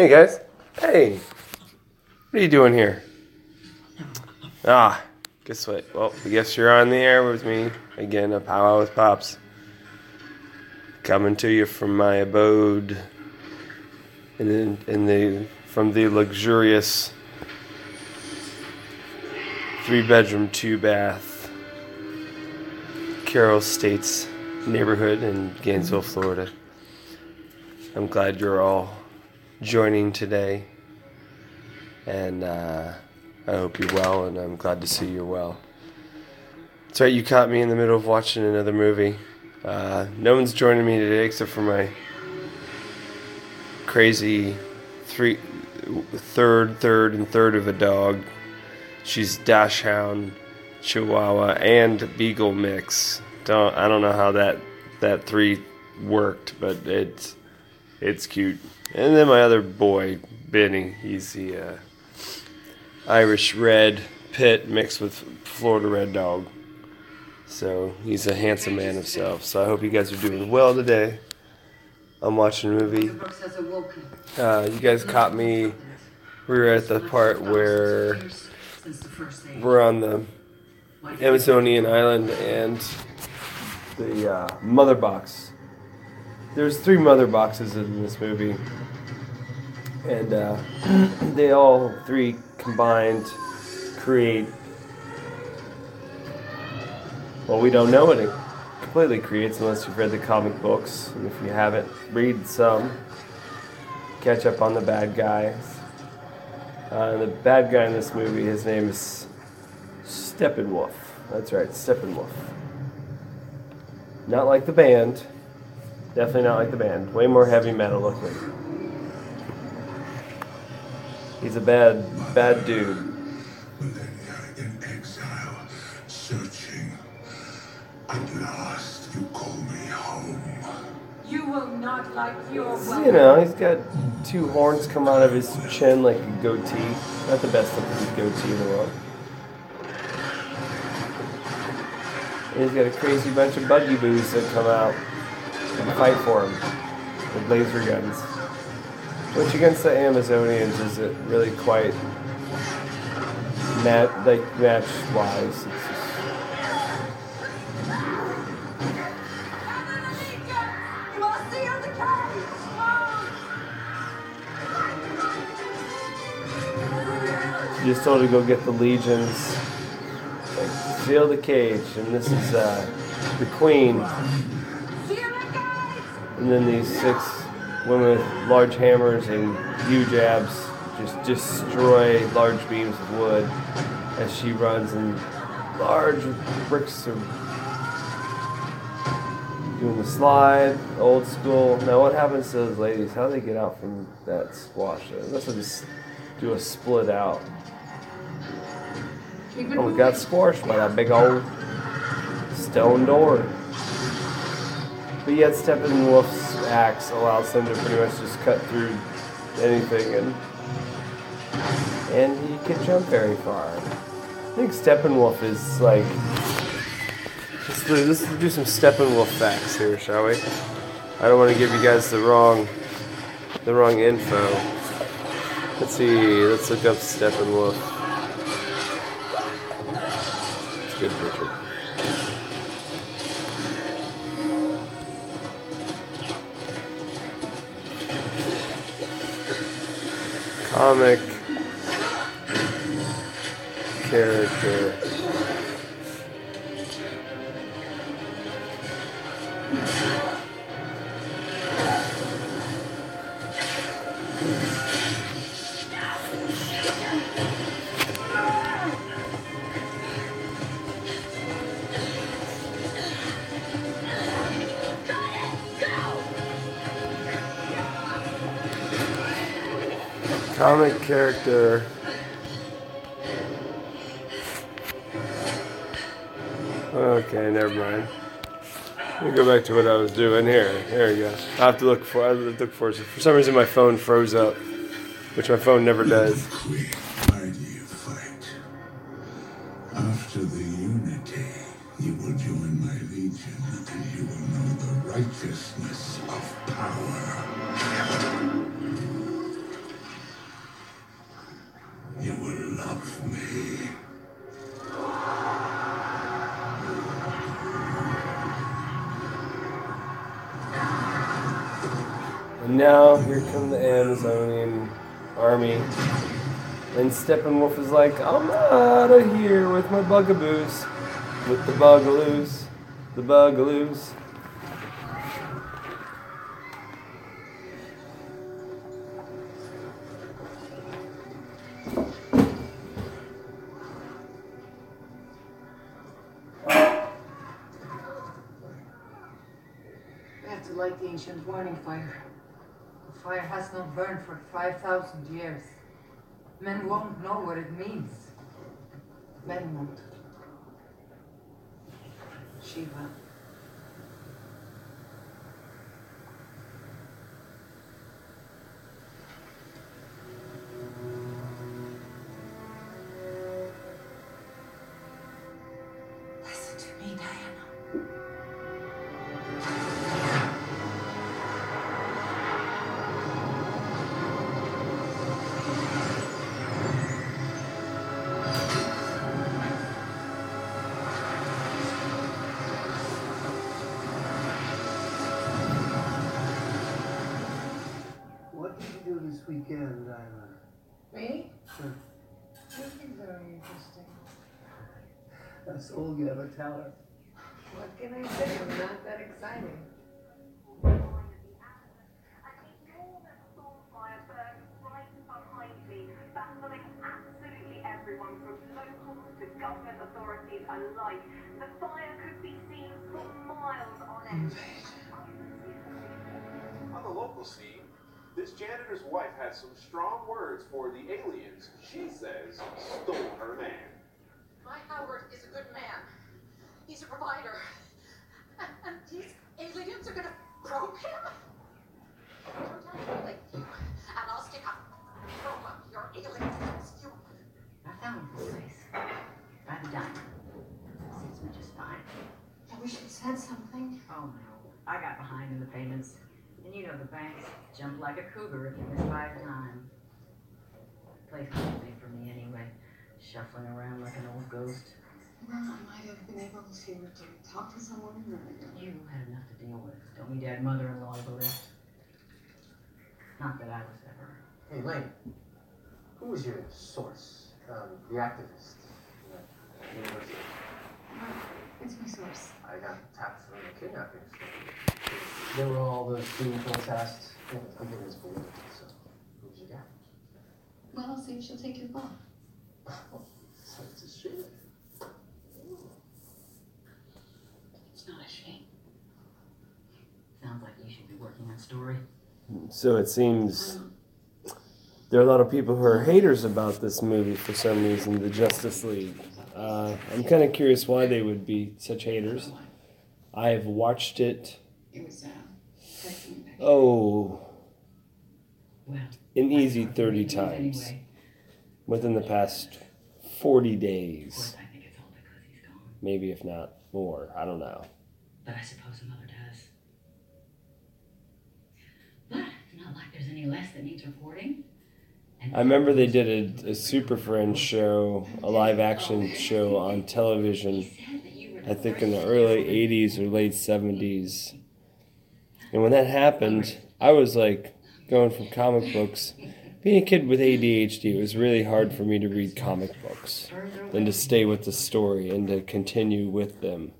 Hey guys. Hey. What are you doing here? Ah, guess what? Well, I guess you're on the air with me again. A powwow with pops. Coming to you from my abode in the, in the from the luxurious three bedroom two bath Carroll States neighborhood in Gainesville, Florida. I'm glad you're all joining today, and uh, I hope you're well, and I'm glad to see you're well. That's right, you caught me in the middle of watching another movie. Uh, no one's joining me today except for my crazy three, third, third, and third of a dog. She's Dachshund, Chihuahua, and Beagle mix. Don't I don't know how that that three worked, but it's it's cute. And then my other boy, Benny, he's the uh, Irish Red Pit mixed with Florida Red Dog. So he's a handsome man himself. So I hope you guys are doing well today. I'm watching a movie. Uh, you guys caught me. We were at the part where we're on the Amazonian island and the uh, mother box. There's three mother boxes in this movie, and uh, they all three combined create. Well, we don't know what it completely creates unless you've read the comic books, and if you haven't, read some. Catch up on the bad guys. Uh, the bad guy in this movie, his name is Steppenwolf. That's right, Steppenwolf. Not like the band. Definitely not like the band. Way more heavy metal looking. He's a bad, bad dude. in exile, searching. At last, you call me home. You will not like your You know, he's got two horns come out of his chin like a goatee. Not the best looking goatee in the world. And he's got a crazy bunch of buggy boos that come out and fight for him with laser guns. Which against the Amazonians is it really quite mat like match wise. You just told to go get the legions, like, seal the cage, and this is uh, the queen. And then these six women with large hammers and huge abs just destroy large beams of wood as she runs, and large bricks are doing the slide, old school. Now, what happens to those ladies? How do they get out from that squash? Unless they just do a split out. Oh, we got squashed by that big old stone door. But yet Steppenwolf's axe allows him to pretty much just cut through anything and and he can jump very far. I think Steppenwolf is like let's do, let's do some Steppenwolf facts here, shall we? I don't want to give you guys the wrong the wrong info. Let's see, let's look up Steppenwolf. It's good picture. Comic character. Comic character. Okay, never mind. Let me go back to what I was doing here. There we go. I have to look for. I look for. For some reason, my phone froze up, which my phone never does. Now here come the Amazonian army. And Steppenwolf is like, I'm out of here with my bugaboos. With the bugaloos. The bugaloos. Light the ancient warning fire. Fire has not burned for 5,000 years. Men won't know what it means. Men won't. Shiva. That's all you ever tell her. What can I say? I'm not that exciting. baffling absolutely everyone from locals to government authorities alike. The fire could be seen for miles on end. On the local scene, this janitor's wife has some strong words for the aliens she says stole her man. My Howard is a good man. He's a provider. And, and these aliens are gonna probe him? Don't tell me like you. And I'll stick a probe up your alien face. You I found this place. The diner. Suits me just fine. I wish you'd said something. Oh no, I got behind in the payments. And you know the banks jump like a cougar if you miss by a dime. Place wasn't made for me anyway. Shuffling around like an old ghost. Well, I might have been able to, to talk to someone. Or... You had enough to deal with. Don't need to add mother-in-law to the list. Not that I was ever. Hey, Lane. Who was your source? Um, the activist? at University. It's my source. I got tapped from the kidnapping story. They were all the student protests. You I'm getting this belief. So, who'd you got? Well, I'll see if she'll take your call. So it's a shame. It's not a shame. Sounds like you should be working on story. So it seems there are a lot of people who are haters about this movie for some reason, the Justice League. Uh, I'm kind of curious why they would be such haters. I have watched it, It was, uh, oh, an easy 30 what you do times. Within the past 40 days, course, I think it's all because he's gone. maybe if not more. I don't know. But I suppose a mother does. But it's not like there's any less that needs reporting. I remember they did a, a Super Friends show, a live action show on television. said that you were I think in the early 80s or late 70s. And when that happened, I was like going from comic books. Being a kid with ADHD, it was really hard for me to read comic books and to stay with the story and to continue with them.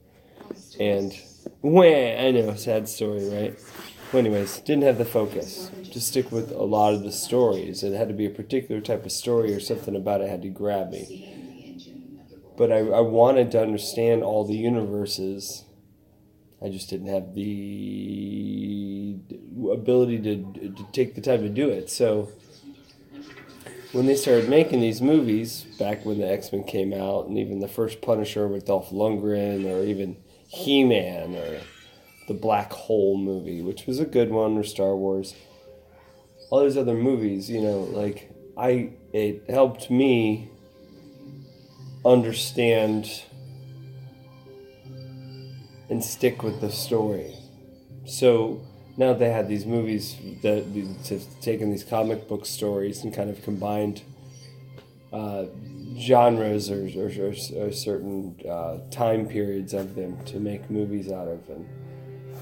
And, wah, I know, sad story, right? Well, anyways, didn't have the focus to stick with a lot of the stories. It had to be a particular type of story or something about it had to grab me but I, I wanted to understand all the universes. I just didn't have the ability to, to take the time to do it. So when they started making these movies, back when the X Men came out, and even the first Punisher with Dolph Lundgren, or even He Man, or the Black Hole movie, which was a good one, or Star Wars, all these other movies, you know, like I, it helped me understand and stick with the story. So now they had these movies that have taken these comic book stories and kind of combined uh, genres or, or, or, or certain uh, time periods of them to make movies out of. And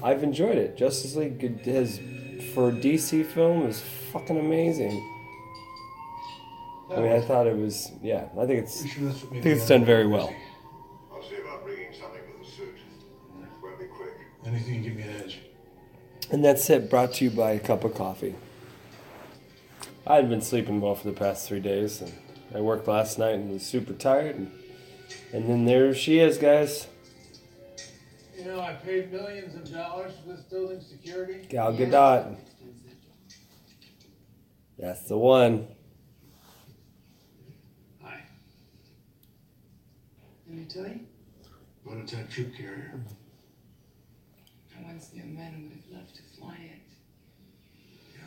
I've enjoyed it. Justice League has for a DC film is fucking amazing. I mean, I thought it was. Yeah, I think it's. Pretty sure that's what I think it's done very well. I'll see about bringing something for the suit. We'll be quick. Anything to give me an edge. And that's it. Brought to you by a cup of coffee. I had been sleeping well for the past three days, and I worked last night and was super tired. And, and then there she is, guys. You know, I paid millions of dollars for this building security. Gal Gadot. That's the one. Hi. Let me tell you, Prototype troop carrier. I once knew a man would have loved to fly it. Yeah.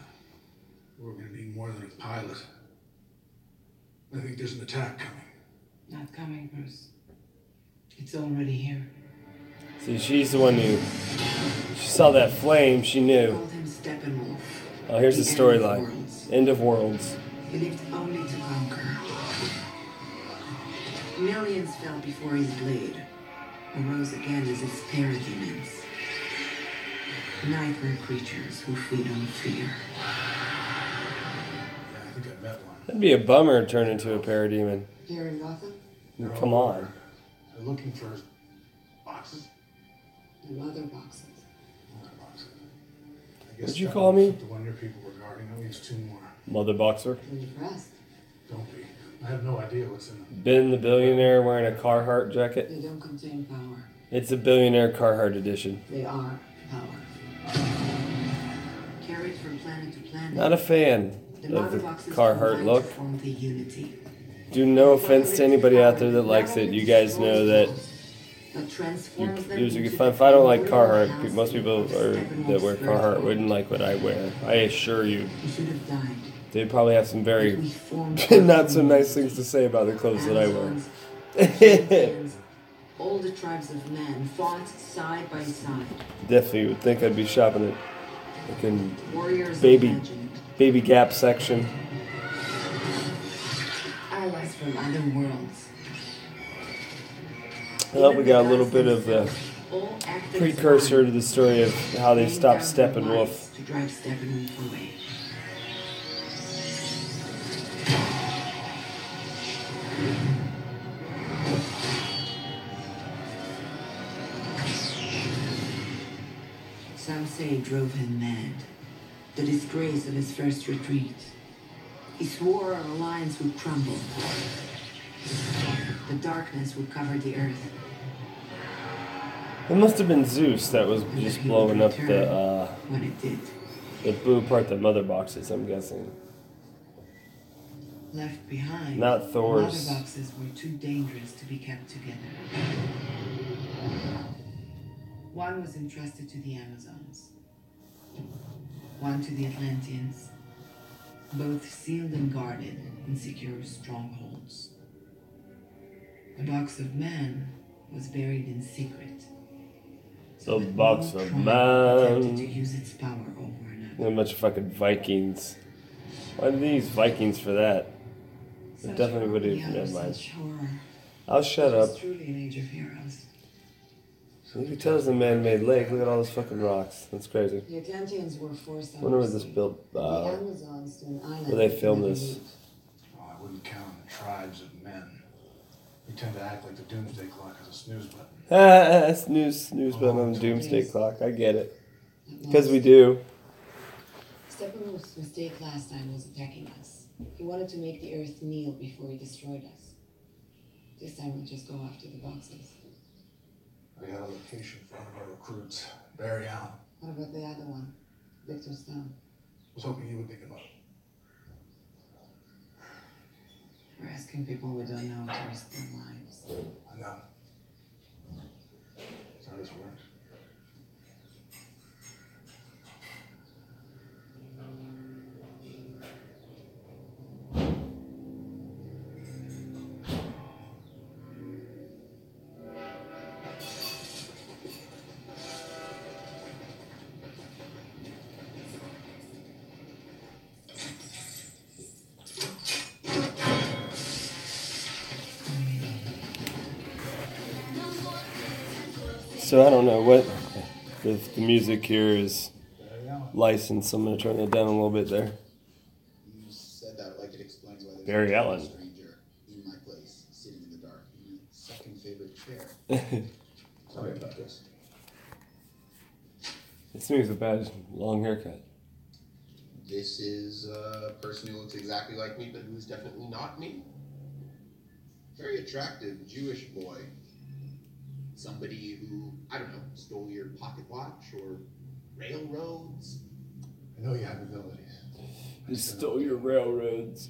We're gonna need more than a pilot. I think there's an attack coming. Not coming, Bruce. It's already here. See, she's the one who. She saw that flame, she knew. Called him Steppenwolf. Oh, here's the The storyline. End of Worlds. He lived only to conquer. Millions fell before his blade, arose again as its parademons. Nightmare creatures who feed on fear. Yeah, I think I met one. That'd be a bummer to turn into a parademon. Here in Come on. They're looking for boxes. the mother boxes. More boxes. I guess What'd you call me? The one your people were guarding. That leaves two more. Mother Boxer. Impressed. Don't be. I have no idea what's in them. Ben the billionaire wearing a Carhartt jacket. They don't contain power. It's a billionaire Carhartt edition. They are power. Carried from planet to planet. Not a fan the of the Carhartt look. The. Do no offense to anybody out there that likes it. You guys know that you, if, if I don't like Carhartt, most people are, that wear Carhartt wouldn't like what I wear. I assure you, He should have died. they'd probably have some very not so nice things to say about the clothes that I wear. All the tribes of men fought side by side. Definitely would think I'd be shopping at fucking Warriors Baby. Baby Gap section. Allies from other worlds. Well, we got a little bit of the themselves all acted precursor to the story of how they stopped Steppenwolf. To drive Steppenwolf away. It drove him mad. The disgrace of his first retreat. He swore our alliance would crumble. The darkness would cover the earth. It must have been Zeus that was just blowing up the uh, When it did, the blew apart the mother boxes. I'm guessing. left behind, Not the Thor's. mother boxes were too dangerous to be kept together. One was entrusted to the Amazons, one to the Atlanteans, both sealed and guarded in secure strongholds. The box of man was buried in secret. The that box of man. to use its power over another. A bunch of fucking Vikings. Why they use Vikings for that? It definitely would have. Never mind. I'll shut up. truly an age of heroes. You can tell it's a man-made lake. Look at all those fucking rocks. That's crazy. The Atlanteans were forced out Wonder where this sea. built. the Uh, Amazons to an island where they that filmed this. Well, I wouldn't count on the tribes of men. We tend to act like the doomsday clock has a snooze button. ah, snooze, snooze button on the doomsday clock. I get it. Because we most, do. Steppenwolf's mistake last time was attacking us. He wanted to make the Earth kneel before he destroyed us. This time we'll just go after the boxes. I got a location for one of our recruits, Barry Allen. What about the other one? Victor Stone. I was hoping you would pick him up. We're asking people we don't know to risk their lives. I know. That's how this works. So I don't know what the, the music here is. licensed. I'm gonna turn it down a little bit there. You said that like it explains why Barry a Allen. stranger in my place, sitting in the dark, in my second favorite chair. Sorry about this. Me with a bad long haircut. This is a person who looks exactly like me, but who's definitely not me. Very attractive Jewish boy. Somebody who, I don't know, stole your pocket watch or railroads. I know you have abilities. You stole your railroads.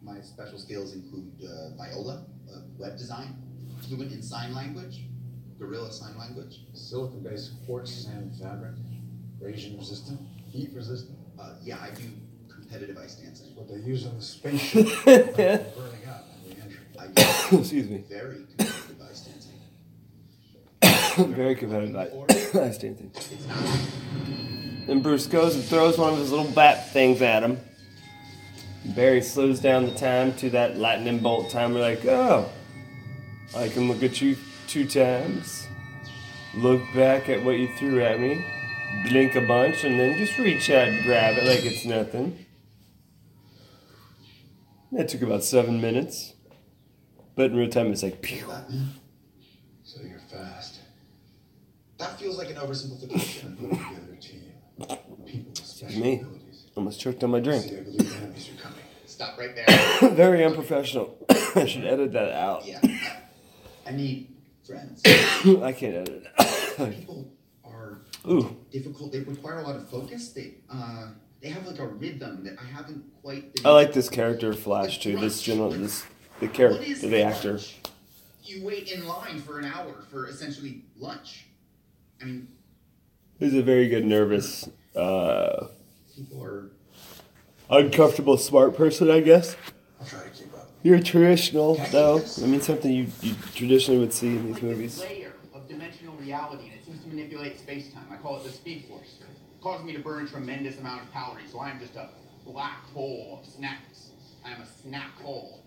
My special skills include uh, viola, uh, web design, fluent in sign language, gorilla sign language. Silicon-based quartz sand fabric, abrasion resistant, heat resistant. Uh, yeah, I do competitive ice dancing. What they use on the spaceship. burning up on the entry. I do Excuse me. very competitive ice dancing. Very competitive ice dancing. It's not. Then Bruce goes and throws one of his little bat things at him. Barry slows down the time to that lightning bolt time. We're like, oh, I can look at you two times, look back at what you threw at me, blink a bunch, and then just reach out and grab it like it's nothing. That took about seven minutes. But in real time, it's like, pew. So you're fast. That feels like an oversimplification. Put together a team. People with special Me. abilities. Almost choked on my drink. See, I believe the enemies are coming. Stop right there. Very unprofessional. I should edit that out. Yeah. I, I need friends. I can't edit it. People are Ooh. difficult. They require a lot of focus. They uh, they have like a rhythm that I haven't quite. Been I like this character Flash too. This general, this the character, What is the actor. lunch? You wait in line for an hour for essentially lunch. I mean, He's a very good, nervous, uh, people are. uncomfortable, smart person, I guess. I'll try to keep up. You're traditional, though. I mean, something you, you traditionally would see in these movies. layer of dimensional reality, and it seems to manipulate space-time. I call it the speed force. It causes me to burn a tremendous amount of calories, so I am just a black hole of snacks. I am a snack hole.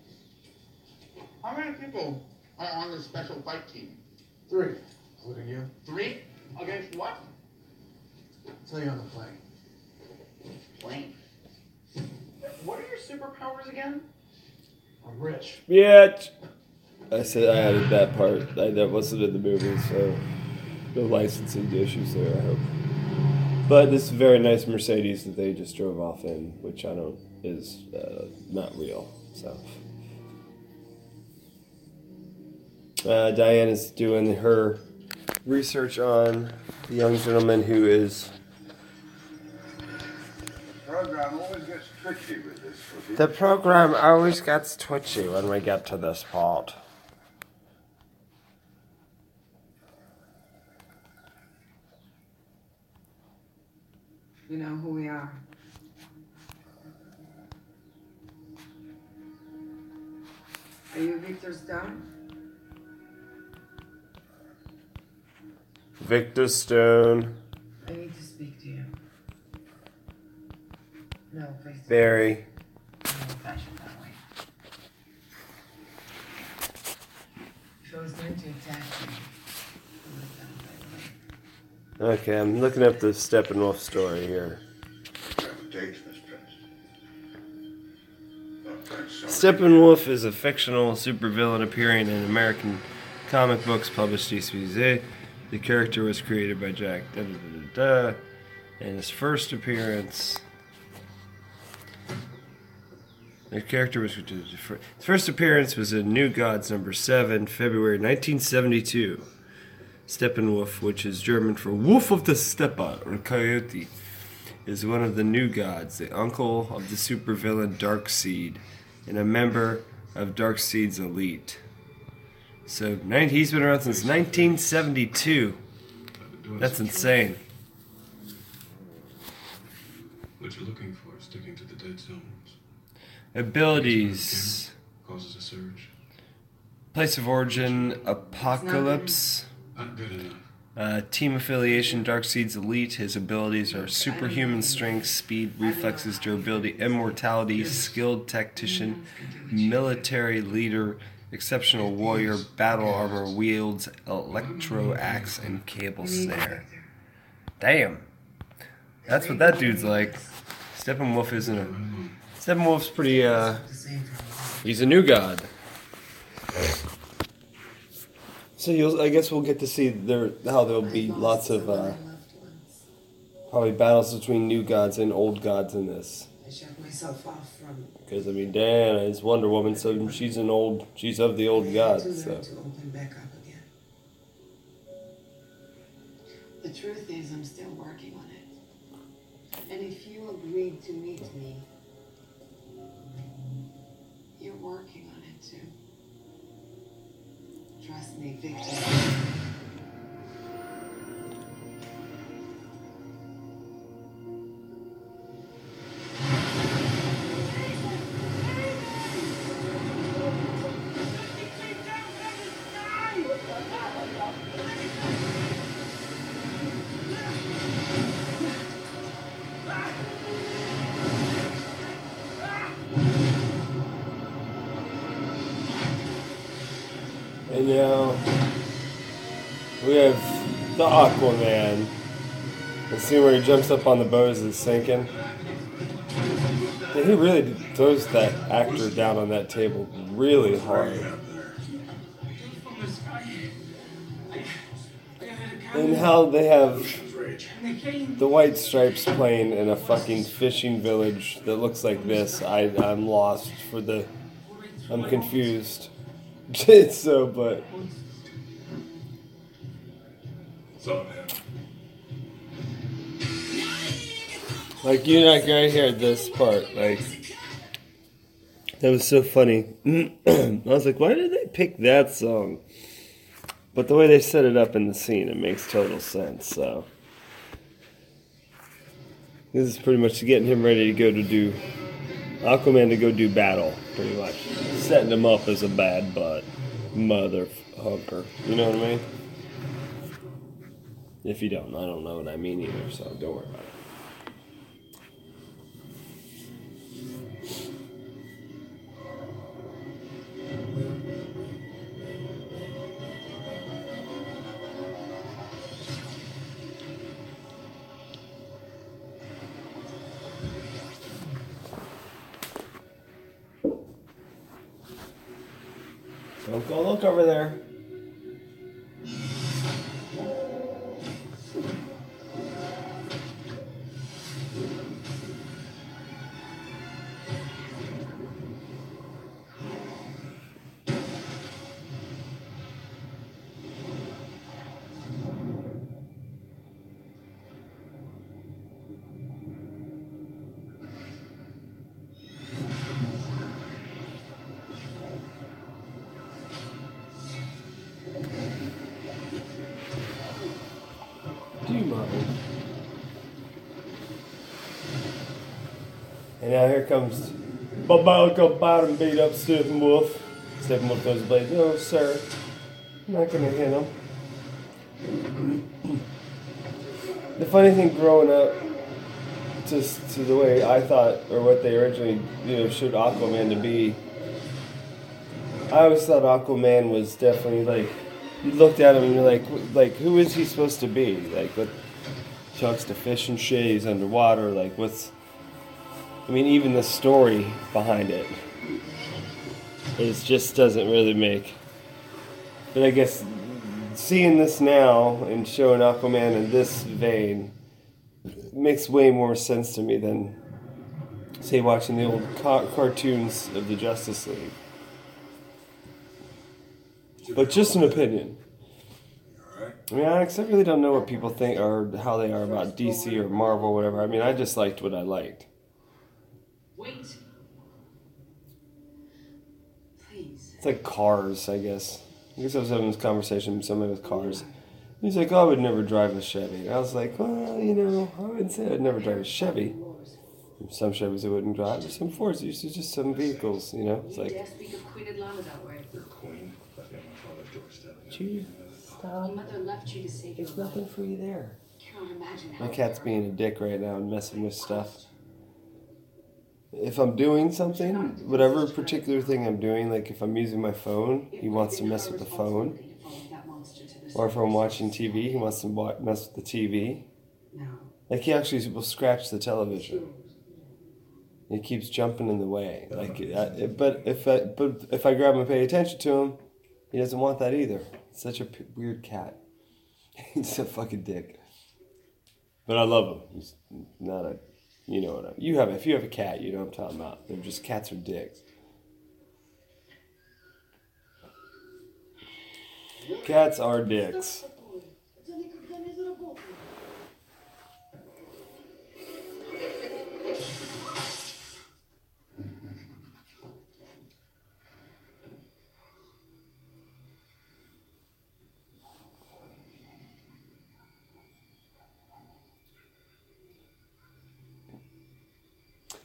How many people are on this special fight team? Three, including you. Three? Against what? I'll tell you on the plane. Plane. What are your superpowers again? I'm rich. Yeah. I said I added that part. I, that wasn't in the movie, so no licensing issues there. I hope. But this very nice Mercedes that they just drove off in, which I don't is uh, not real. So uh, Diane is doing her research on the young gentleman who is program always gets tricky with this. The program always gets twitchy when we get to this part. You know who we are. Are you Victor Stone? Victor Stone, I need to speak to you. No, please. Barry. No, fashion that way. If I was going to attack you, I would have done it right away. Okay, I'm looking up the Steppenwolf story here. Dates, Miss Prince. Thanks so much. Steppenwolf is a fictional supervillain appearing in American comic books published DCZ. The character was created by Jack da da da. And his first appearance. The character was his first appearance was in New Gods number seven, February 1972. Steppenwolf, which is German for Wolf of the Steppe or Coyote, is one of the New Gods, the uncle of the supervillain Darkseid, and a member of Darkseid's elite. So he's been around since 1972. That's insane. What you're looking for is sticking to the dead zones. Abilities. Causes a surge. Place of origin, Apokolips. Not good enough. Uh, team affiliation, Darkseid's elite. His abilities are superhuman strength, speed, reflexes, durability, immortality, skilled tactician, military leader, exceptional warrior, battle armor, wields electro axe, and cable snare. Damn. That's what that dude's like. Steppenwolf isn't a. Steppenwolf's pretty. uh He's a new god. So you'll, I guess we'll get to see there how there'll be lots of uh, probably battles between new gods and old gods in this. I shut myself off from Because I mean, Diana is Wonder Woman, so she's an old, she's of the old gods. So to open back up again. The truth is, I'm still working on it. And if you agreed to meet me, you're working on it too. Trust me, Victor. Aquaman. And see where he jumps up on the boat as it's sinking. Yeah, he really throws that actor down on that table really hard. And how they have the white stripes playing in a fucking fishing village that looks like this. I I'm lost for the. I'm confused. so, but like you like right here, this part, like that was so funny. I was like, why did they pick that song? But the way they set it up in the scene, it makes total sense. So this is pretty much getting him ready to go to do Aquaman to go do battle, pretty much setting him up as a bad butt motherfucker. You know what I mean? If you don't, I don't know what I mean either. So don't worry about it. Don't go look over there. Here comes Babaka bottom beat up Steppenwolf. Steppenwolf goes blade. No, sir. I'm not gonna hit him. The funny thing growing up, just to the way I thought, or what they originally, you know, showed Aquaman to be, I always thought Aquaman was definitely like, you looked at him and you're like, like who is he supposed to be? Like, what chucks to fish and shit? He's underwater. Like, what's? I mean, even the story behind it, it just doesn't really make. But I guess seeing this now and showing Aquaman in this vein makes way more sense to me than, say, watching the old ca- cartoons of the Justice League. But just an opinion. I mean, I really don't know what people think or how they are about DC or Marvel or whatever. I mean, I just liked what I liked. Wait. Please. It's like cars, I guess. I guess I was having this conversation with somebody with cars. He's like, oh, I would never drive a Chevy. And I was like, well, you know, I wouldn't say I'd never drive a Chevy. Some Chevys I wouldn't drive, but some Fords, these are just some vehicles, you know? It's like, dare speak of Queen Atlanna that way. Queen, left my father's doorstep. Gee, Your mother left you to save there's your life. nothing for you there. Cannot imagine My cat's being a dick right now and messing with stuff. If I'm doing something, whatever particular thing I'm doing, like if I'm using my phone, he wants to mess with the phone. Or if I'm watching TV, he wants to mess with the TV. Like he actually will scratch the television. He keeps jumping in the way. Like, uh, but if I, but if I grab him and pay attention to him, he doesn't want that either. It's such a p- weird cat. He's a fucking dick. But I love him. He's not a, you know what I. You have if you have a cat, you know what I'm talking about. They're just cats are dicks. Cats are dicks.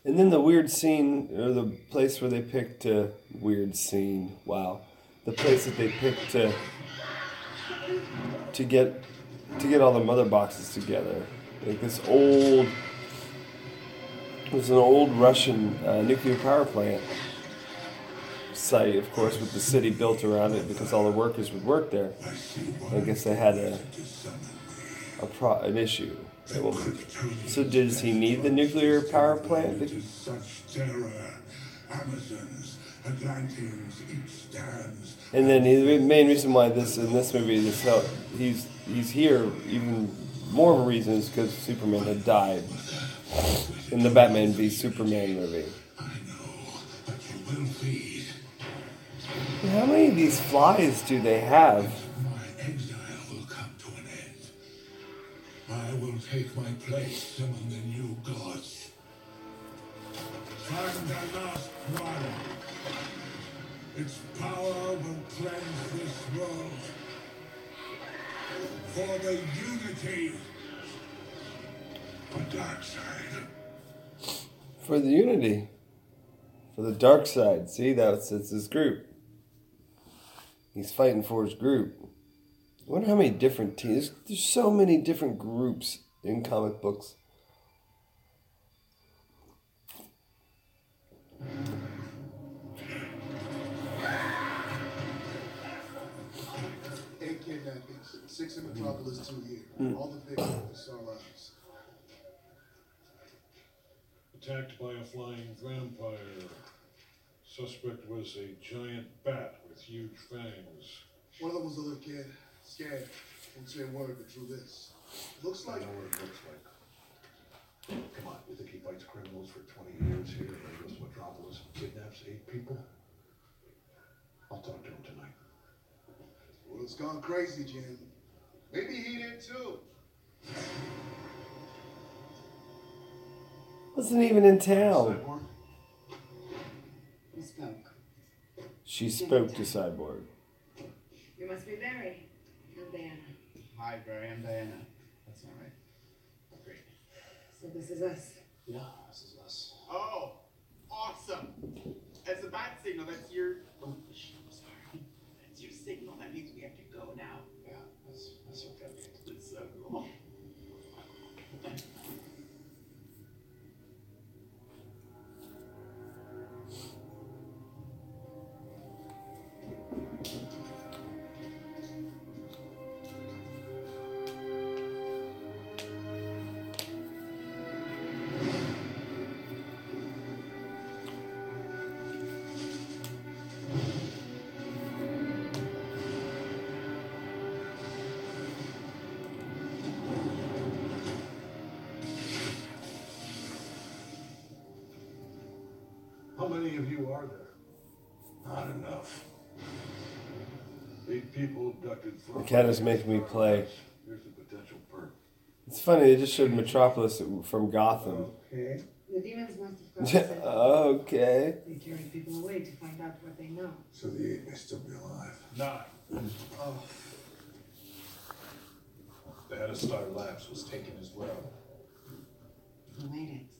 And then the weird scene, or the place where they picked a weird scene. Wow, the place that they picked to to get to get all the mother boxes together. Like this old, it was an old Russian uh, nuclear power plant site, of course, with the city built around it because all the workers would work there. I guess they had a a pro- an issue. So does he need the nuclear power plant? Such terror. Amazons, Atlanteans, each stands. And then the main reason why this in this movie this how he's he's here even more of a reason is because Superman had died in the Batman v Superman movie. Will feed. How many of these flies do they have? I will take my place among the new gods. Find the last one. Its power will cleanse this world. For the unity. The Darkseid. For the unity. For the Darkseid. See, that's it's his group. He's fighting for his group. I wonder how many different teams. There's so many different groups in comic books. Eight kidnappings, six in Metropolis, two here. Mm. All the victims are lives. Attacked by a flying vampire. Suspect was a giant bat with huge fangs. One of them was a little kid, scared. Won't say a word, but drew this. Looks like. I like know what it looks like. Come on, you think he fights criminals for 20 years here and then goes to Metropolis and kidnaps eight people? I'll talk to him tonight. Well, it's gone crazy, Jim. Maybe he did too. Wasn't even in town. You spoke. She spoke to Cyborg. You must be Barry. Diana. Hi, Barry. I'm Diana. That's all right. Great. So this is us. Yeah, this is us. Oh, awesome. As a bat signal, that's your. Many of you are there? Not enough. Eight people abducted from. The cat is making me play. Here's the potential perk. It's funny, they just showed Metropolis from Gotham. Okay. The demons must have okay. They carried people away to find out what they know. So the eight may still be alive. Nine. Oh, The head of Star Labs was taken as well. Who made it?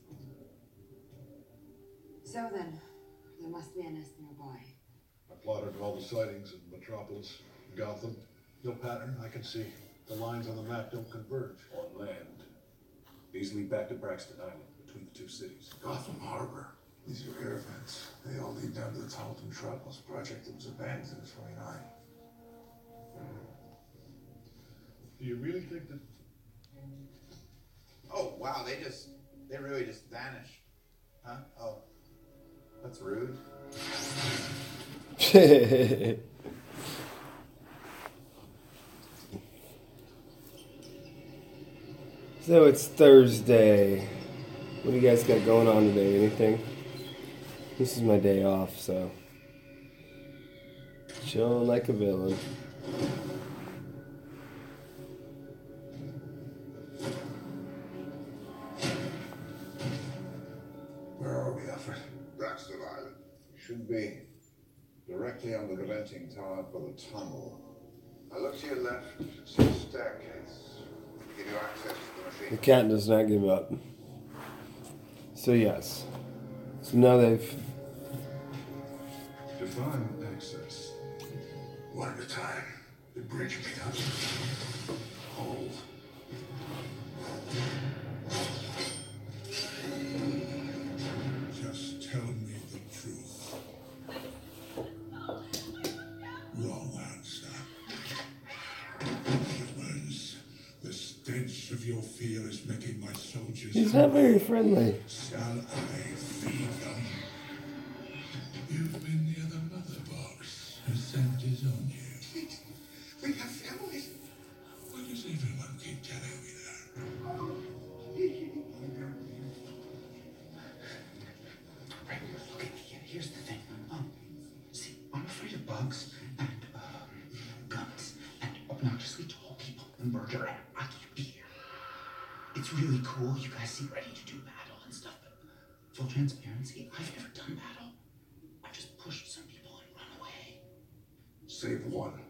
So then, there must be a nest nearby. I plotted all the sightings in Metropolis, Gotham. No pattern I can see. The lines on the map don't converge. On land. These lead back to Braxton Island, between the two cities. Gotham Harbor. These are air vents. They all lead down to the tunnel to Metropolis project that was abandoned in 29. Do you really think that Oh wow, they just they really just vanished. Huh? Oh. That's rude. so it's Thursday. What do you guys got going on today? Anything? This is my day off, so chilling like a villain. Where are we, Alfred? Braxton Island. Should be directly under the venting tower for the tunnel. I look to your left, see a staircase. Give you access to the The cat does not give up. So yes. So now they've Define access. One at a time. The bridge may not hold. The stench of your fear is making my soldiers. He's not very friendly. Shall I feed them? You've been near the mother box. Her scent is on you. We have families. Why does everyone keep telling me Right. Okay, yeah, here's the thing. Um, see, I'm afraid of bugs and um, guns and obnoxiously tall people and murder, and I can't be here. It's really cool. You guys seem ready to do battle and stuff, but full transparency, I've never done battle. I've just pushed some people and run away. Save one.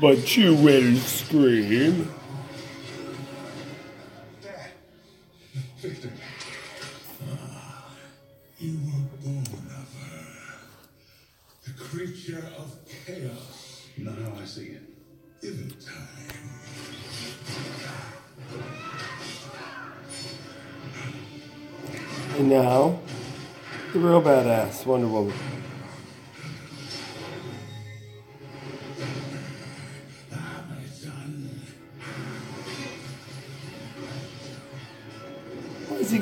But you will scream. Victor. You were born of her. The creature of chaos. Not how I see it. Give it time. And now, the real badass Wonder Woman.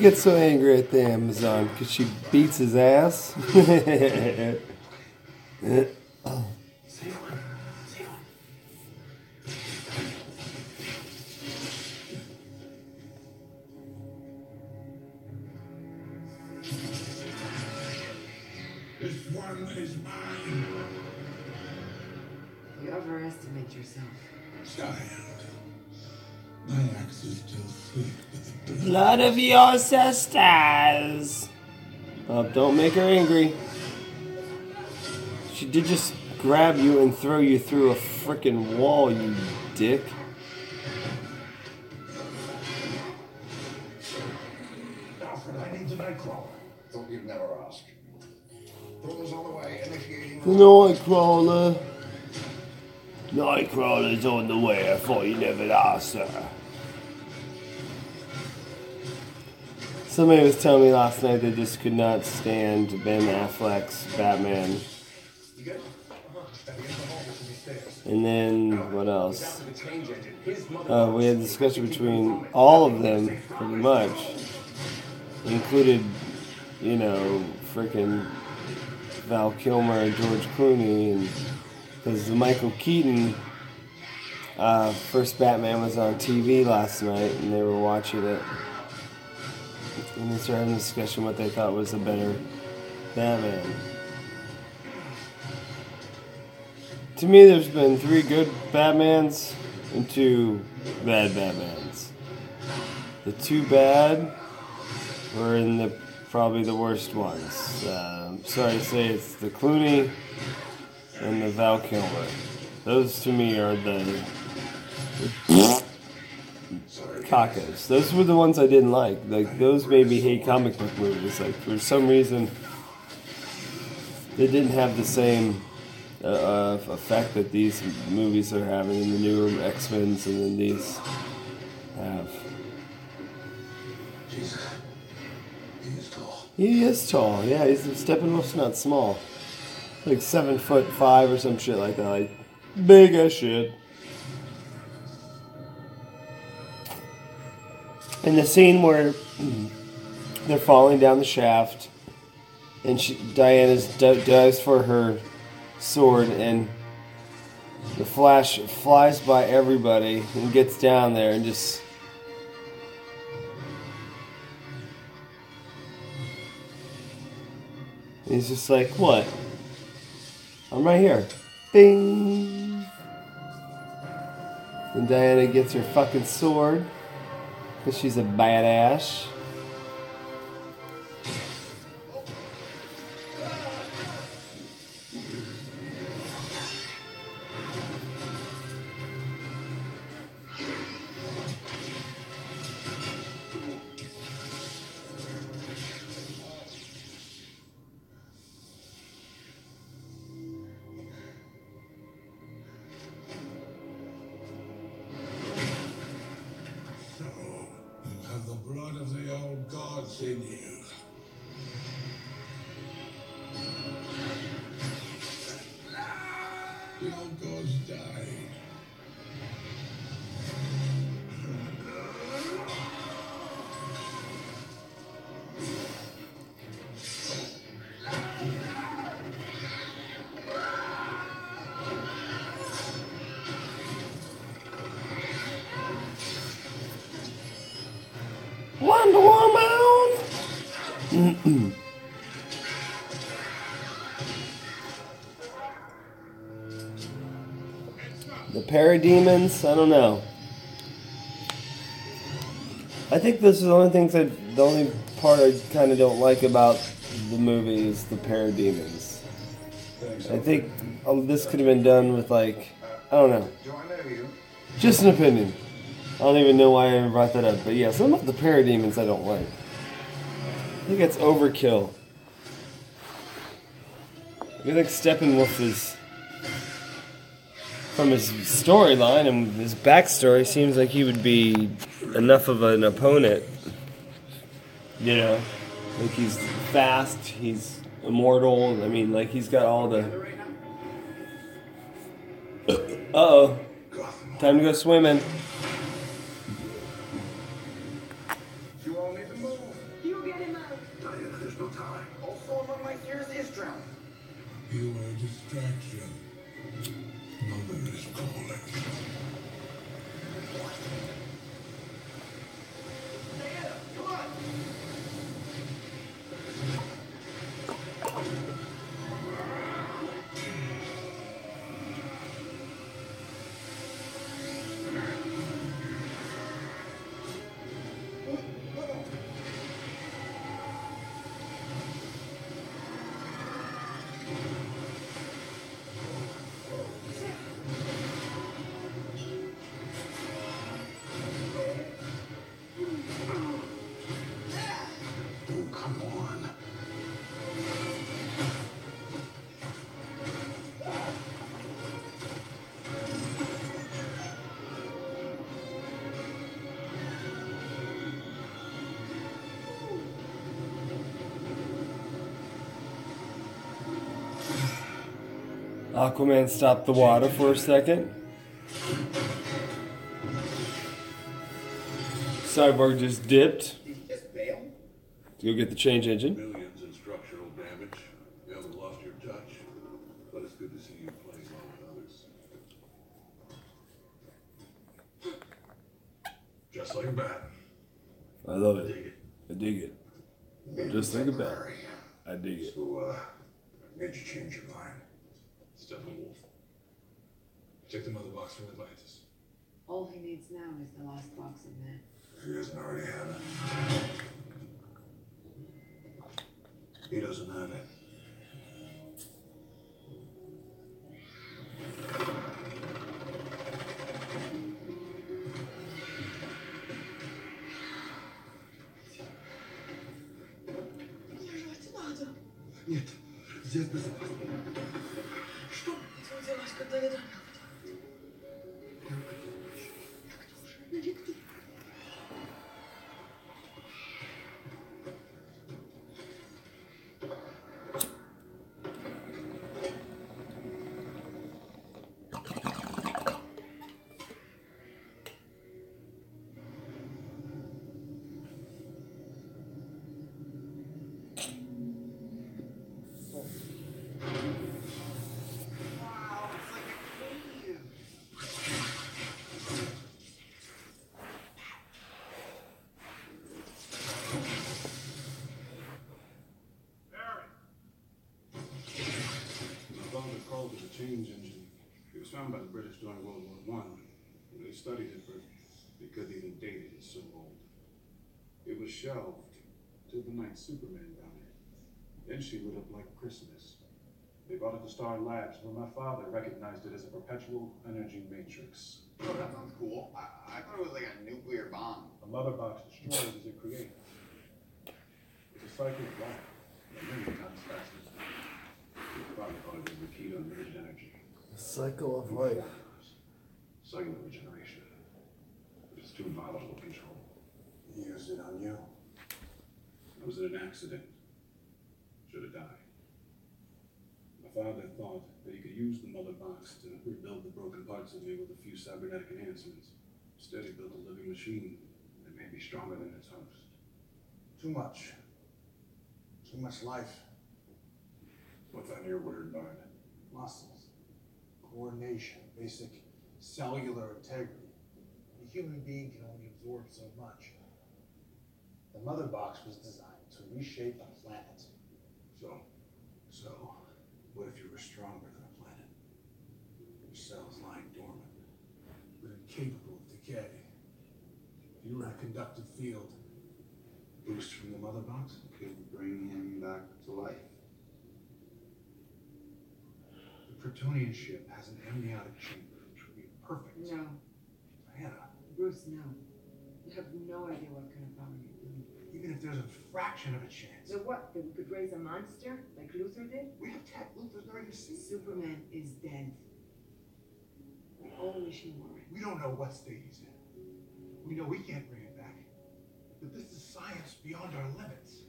Why does he get so angry at the Amazon? Because she beats his ass? your sisters. Oh, don't make her angry. She did just grab you and throw you through a freaking wall, you dick. I need the Nightcrawler. Thought you'd never ask. Thrillers on the way, initiating. The Nightcrawler. Nightcrawler's on the way. I thought you never asked, sir. Somebody was telling me last night they just could not stand Ben Affleck's Batman. And then what else? Uh, we had a discussion between all of them, pretty much. Included, you know, freaking Val Kilmer and George Clooney, because Michael Keaton uh, first Batman was on TV last night, and they were watching it, and they started having a discussion what they thought was a better Batman. To me, there's been three good Batmans and two bad Batmans. The two bad were in the probably the worst ones. Um, sorry to say, it's the Clooney and the Val Kilmer. Those to me are the, the cacos. Those were the ones I didn't like. Like those made me hate comic book movies. Like for some reason, they didn't have the same uh, uh, effect that these movies are having in the newer X Men's and then these have. Jesus. He is tall. He is tall. Yeah, he's Steppenwolf's not small. Like seven foot five or some shit like that. Like big as shit. And the scene where they're falling down the shaft, and she, Diana's d- dives for her sword, and the Flash flies by everybody and gets down there and just. He's just like, what? I'm right here. Bing! And Diana gets her fucking sword. Because she's a badass. Parademons, I don't know. I think this is the only things that the only part I kind of don't like about the movie is the parademons. I think um, this could have been done with like I don't know. Do I know you? Just an opinion. I don't even know why I even brought that up, but yeah, some of the parademons I don't like. I think it's overkill. I think Steppenwolf is, from his storyline and his backstory, seems like he would be enough of an opponent. You know, like he's fast, he's immortal. I mean, like he's got all the. Uh oh. Time to go swimming. Aquaman stopped the water for a second. Cyborg just dipped Just bail? to go get the change engine. Change engine. It was found by the British during World War One. They studied it, but they couldn't even date it. It's so old. It was shelved till the night Superman died. Then she lit up like Christmas. They brought it to Star Labs, where my father recognized it as a perpetual energy matrix. Oh, that sounds cool. I, I thought it was like a nuclear bomb. A mother box destroys as it creates. It's a cycle of life. A million times faster. You probably call it the key to unlimited energy. Cycle of life. Cellular regeneration. It's too volatile to control. He used it on you. I was in an accident. Should have died. My father thought that he could use the mother box to rebuild the broken parts of me with a few cybernetic enhancements. Instead, he built a living machine that made me stronger than its host. Too much. Too much life. What's on your word, Bard? Muscles. Coordination. Basic cellular integrity. A human being can only absorb so much. The mother box was designed to reshape the planet. So, So, what if you were stronger than a planet? Your cells lying dormant, but incapable of decay. If You were in a conductive field. boost from the mother box could bring him back to life. The Kryptonian ship has an amniotic chamber, which would be perfect. No, Diana, Bruce, no. You have no idea what kind of power you're doing. even if there's a fraction of a chance. So what? That we could raise a monster like Luthor did? We have tech Luthor's never even seen. Superman is dead. We all wish he weren't. We don't know what state he's in. We know we can't bring it back. But this is science beyond our limits.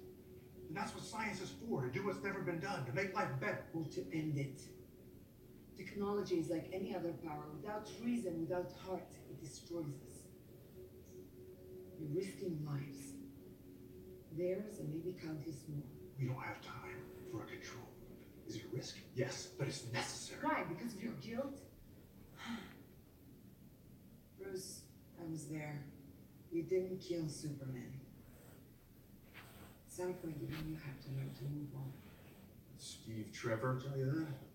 And that's what science is for, to do what's never been done, to make life better. Or to end it. Technology is like any other power. Without reason, without heart, it destroys us. You're risking lives. Theirs and maybe countless more. We don't have time for a control. Is it a risk? Yes, but it's necessary. Why? Because of your guilt? Bruce, I was there. You didn't kill Superman. At some point, you have to learn to move on. Steve Trevor tell you that?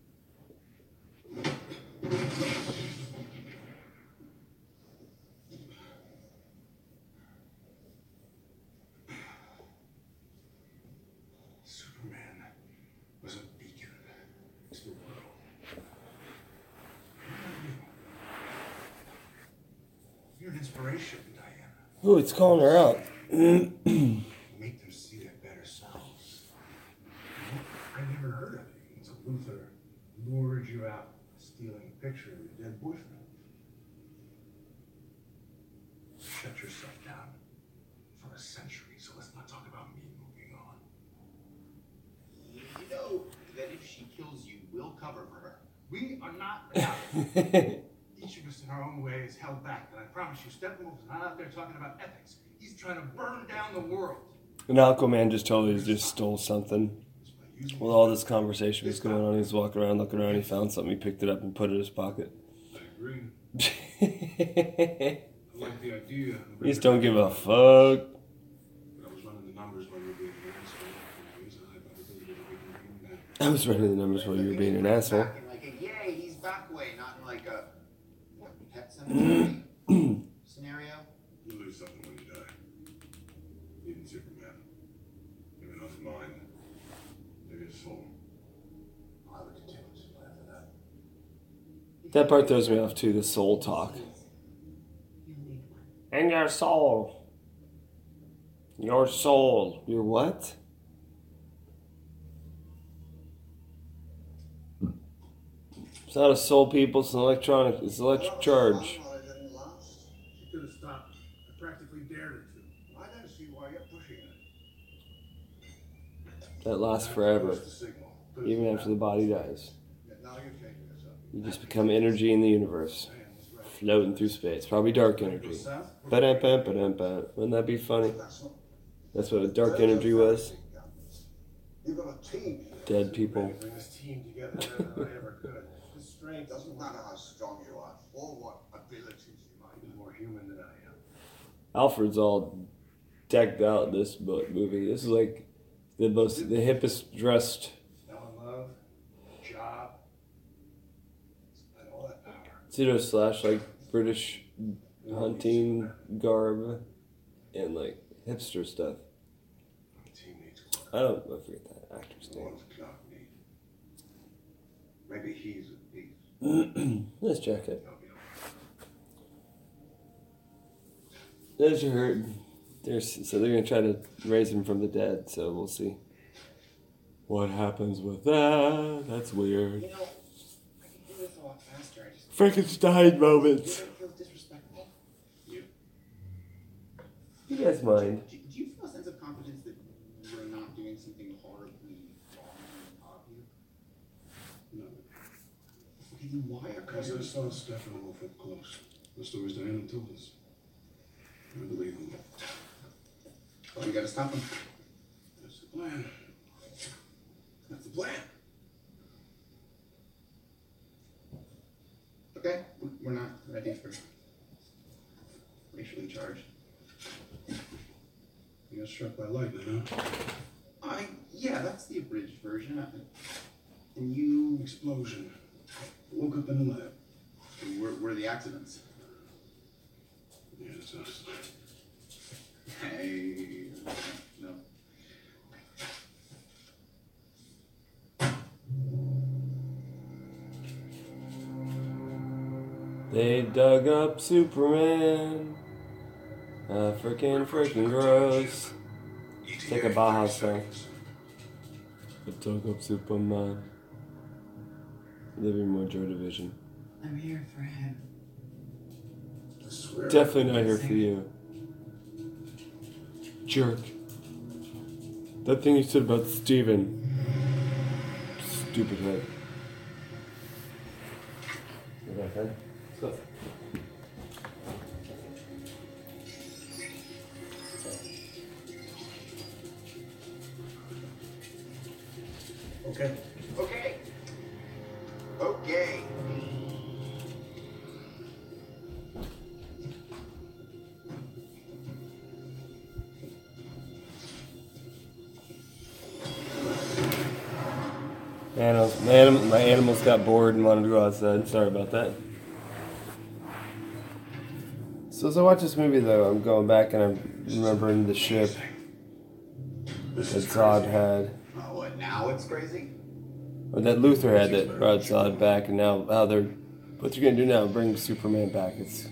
Ooh, it's calling her out. Make them see their better selves. I never heard of you until Luthor lured you out, stealing a picture of your dead boyfriend. Shut yourself down for a century, so let's not talk about me moving on. You know that if she kills you, we'll cover for her. We are not. Each of us in our own way is held back, and I promise you, Steppenwolf's not out there talking about ethics. He's trying to burn down the world. And Aquaman just totally just stole something. While all this conversation was going on, he was walking around, looking around. He found something. He picked it up and put it in his pocket. I agree. I like the idea. just don't give a fuck. I was running the numbers while you were being an asshole. scenario? You lose something when you die. Even Superman. Even on his mind. Maybe his soul. I would continue to plan for that. That part throws me off too, the soul talk. And your soul. Your soul. Your what? It's not a soul, people. It's an electronic. It's electric charge. She could have stopped. I practically dared her to. I don't see why you're pushing it. That lasts forever, even after the body dies. You're changing yourself. You just become energy in the universe, floating through space. Probably dark energy. Ba-dum-bum. Wouldn't that be funny? That's what a dark energy was. You've got a team. Dead people. Bring this team together better than I ever could. This strength Doesn't matter how strong you are or what abilities you might is more human than I am. Alfred's all decked out in this book movie. This is like the most, the hippest dressed. Now in love, job, and all that power. pseudo slash like British hunting garb and like hipster stuff. I don't I forget that actor's name. What's Clark need? Maybe he's a piece. nice jacket. There's your hurt. There's so they're gonna try to raise him from the dead. So we'll see what happens with that. That's weird. You know, I can do this a lot faster. I just Frankenstein moments. You don't feel. You guys mind? Do, do you feel a sense of confidence that you're not doing something horribly wrong and obvious? No. Then why are Because I saw Steppenwolf up close. The stories Diana told us. I believe him. Oh, you gotta stop him. That's the plan. That's the plan. Okay, we- we're not ready for racially charged. You got struck by lightning, huh? They dug up Superman. Uh, freaking, freaking gross. It's like a Baja song. They dug up Superman. Living more Joy Division. I'm here for him. Definitely not here for you. Jerk. That thing you said about Steven. Stupid head. You got that? Let's go. Okay. Okay. Okay. Animals, my, anim- my animals got bored and wanted to go outside. Sorry about that. So as I watch this movie, though, I'm going back and I'm remembering the ship that Zod had, what? Now it's crazy. or that Luthor had that brought back, and now how they're what they're gonna do now? Bring Superman back? It's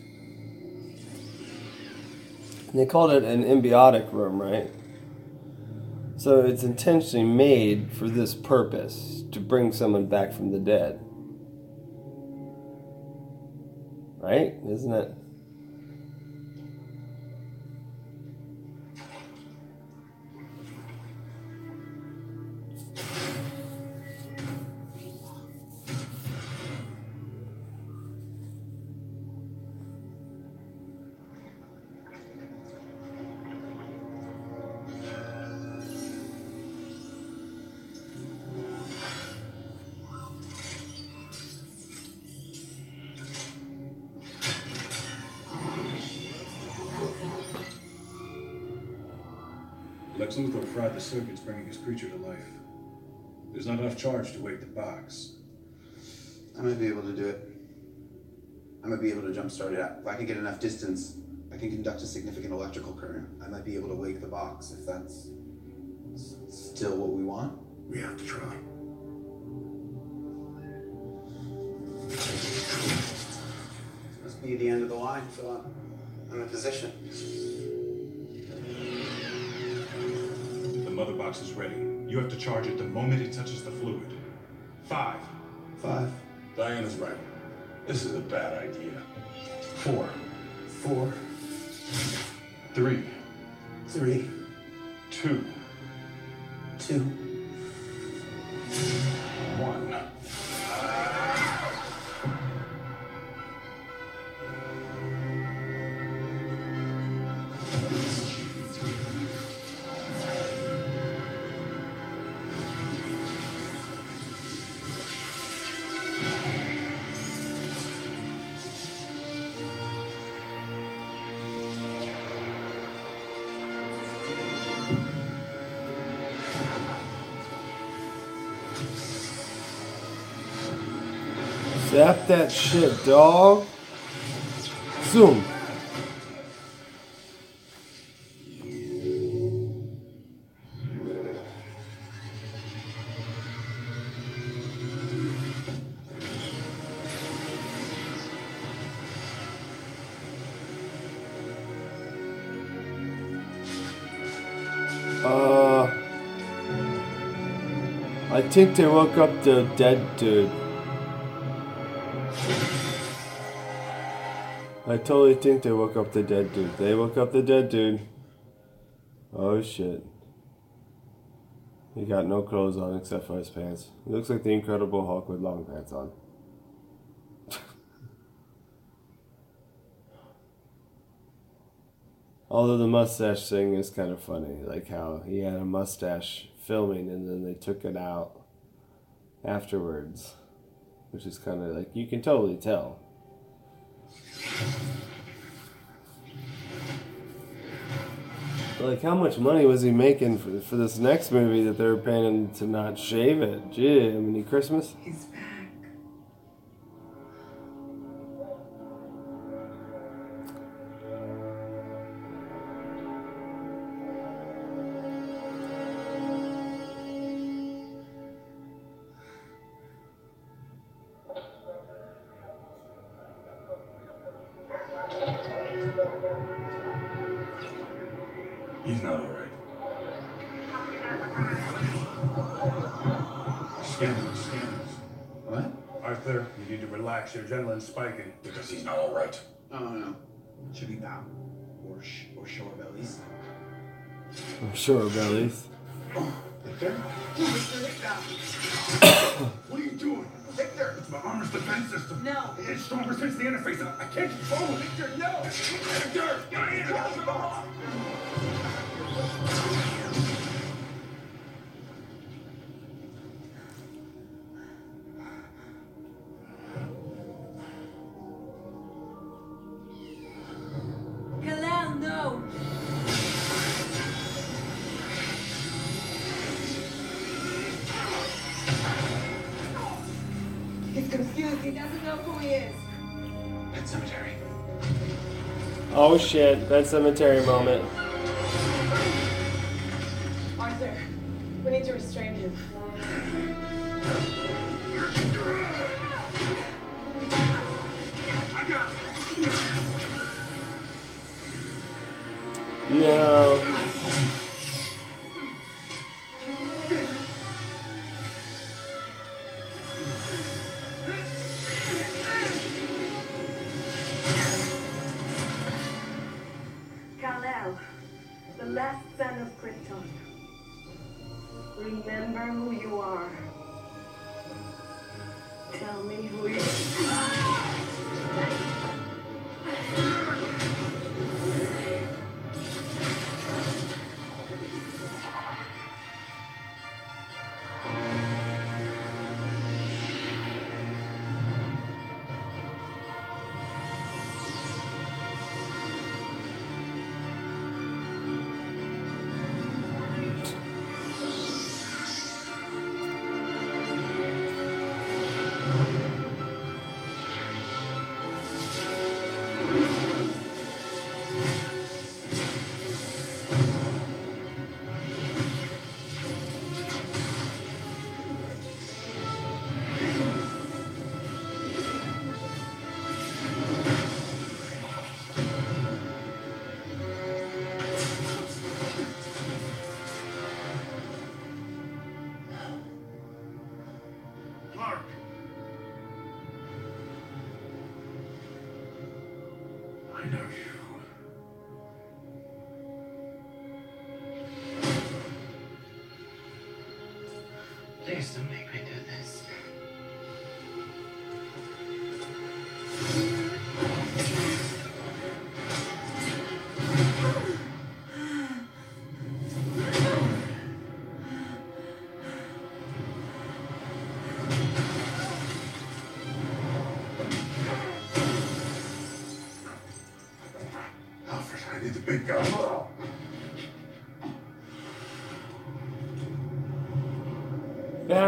they called it an embiotic room, right? So it's intentionally made for this purpose to bring someone back from the dead. Right? Isn't it? Lex Luthor fried the circuits bringing his creature to life. There's not enough charge to wake the box. I might be able to do it. I might be able to jumpstart it. If I can get enough distance, I can conduct a significant electrical current. I might be able to wake the box if that's still what we want. We have to try. This must be the end of the line, so I'm, I'm in position. Mother box is ready. You have to charge it the moment it touches the fluid. Five. Five. Diana's right. This is a bad idea. Four. Four. Three. Three. Two. Two. That shit, dog. Zoom. Uh, I think they woke up the dead dude. I totally think they woke up the dead dude. They woke up the dead dude. Oh shit. He got no clothes on except for his pants. He looks like the Incredible Hulk with long pants on. Although the mustache thing is kind of funny, like how he had a mustache filming and then they took it out afterwards, which is kind of like you can totally tell. Like, how much money was he making for, for this next movie that they were paying him to not shave it? Gee, I mean, Christmas? He's back. Or, sh- or show bellies? I'm sure, bellies. Victor? What are you doing? Victor! It's my armor's defense system. No. It's stronger since the interface. I, I can't control it. Victor, no! Victor! Diana! Kal-El, Oh shit, that cemetery moment.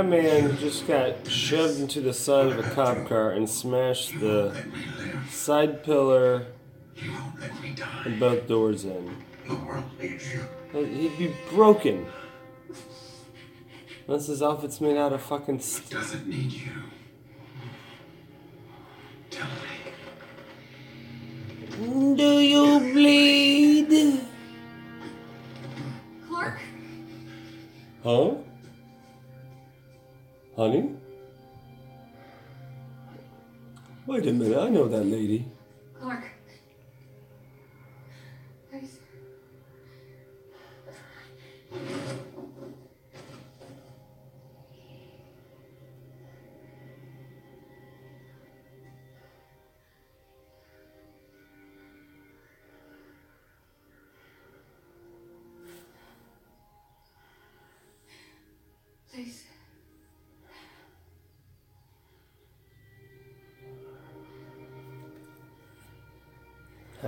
Batman just got shoved into the side of a cop car and smashed the side pillar and both doors in. He'd be broken. Unless his outfit's made out of fucking steel. Doesn't need you. Wait a minute, I know that lady.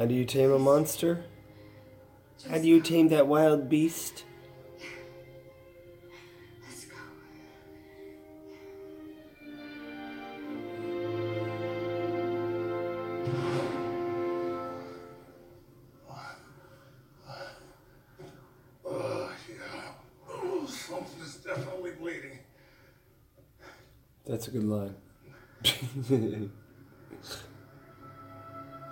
How do you tame a monster? How do you tame that wild beast? Let's go. Oh, yeah. Oh, something is definitely bleeding. That's a good line.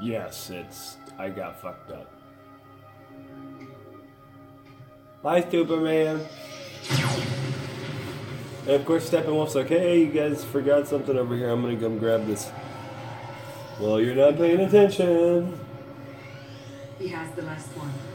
yes, it's. I got fucked up. Bye, Superman. And of course, Steppenwolf's like, hey, you guys forgot something over here. I'm gonna come grab this. Well, you're not paying attention. He has the last one.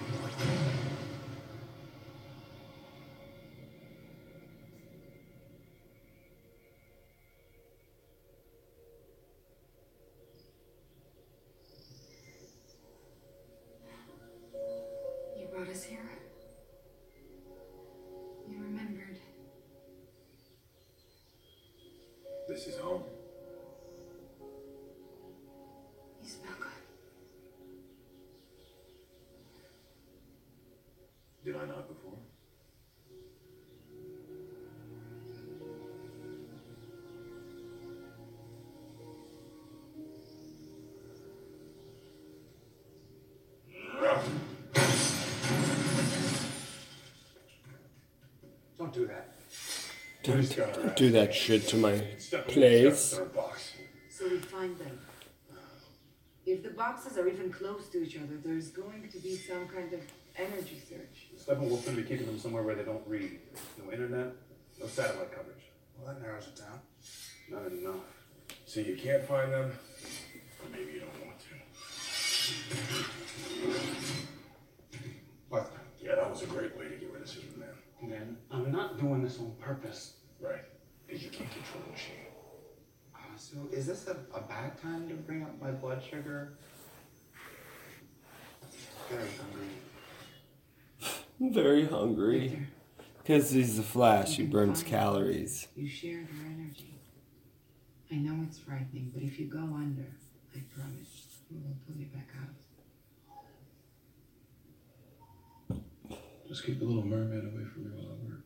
Don't do that. Don't, don't do that shit to my place. So we find them. If the boxes are even close to each other, there's going to be some kind of energy surge. Steppenwolf's gonna be keeping them somewhere where they don't read. No internet, no satellite coverage. Well, that narrows it down. Not enough. So you can't find them? Or maybe you don't want to. What? Yeah, that was a great way to get rid of Superman. Man, I'm not doing this on purpose. Right. Because you can't control the machine. Uh, so is this a, a bad time to bring up my blood sugar? Very hungry. Very hungry. Because he's the Flash, he burns calories. You share their energy. I know it's frightening, but if you go under, I promise we will pull you back out. Just keep the little mermaid away from me while I work.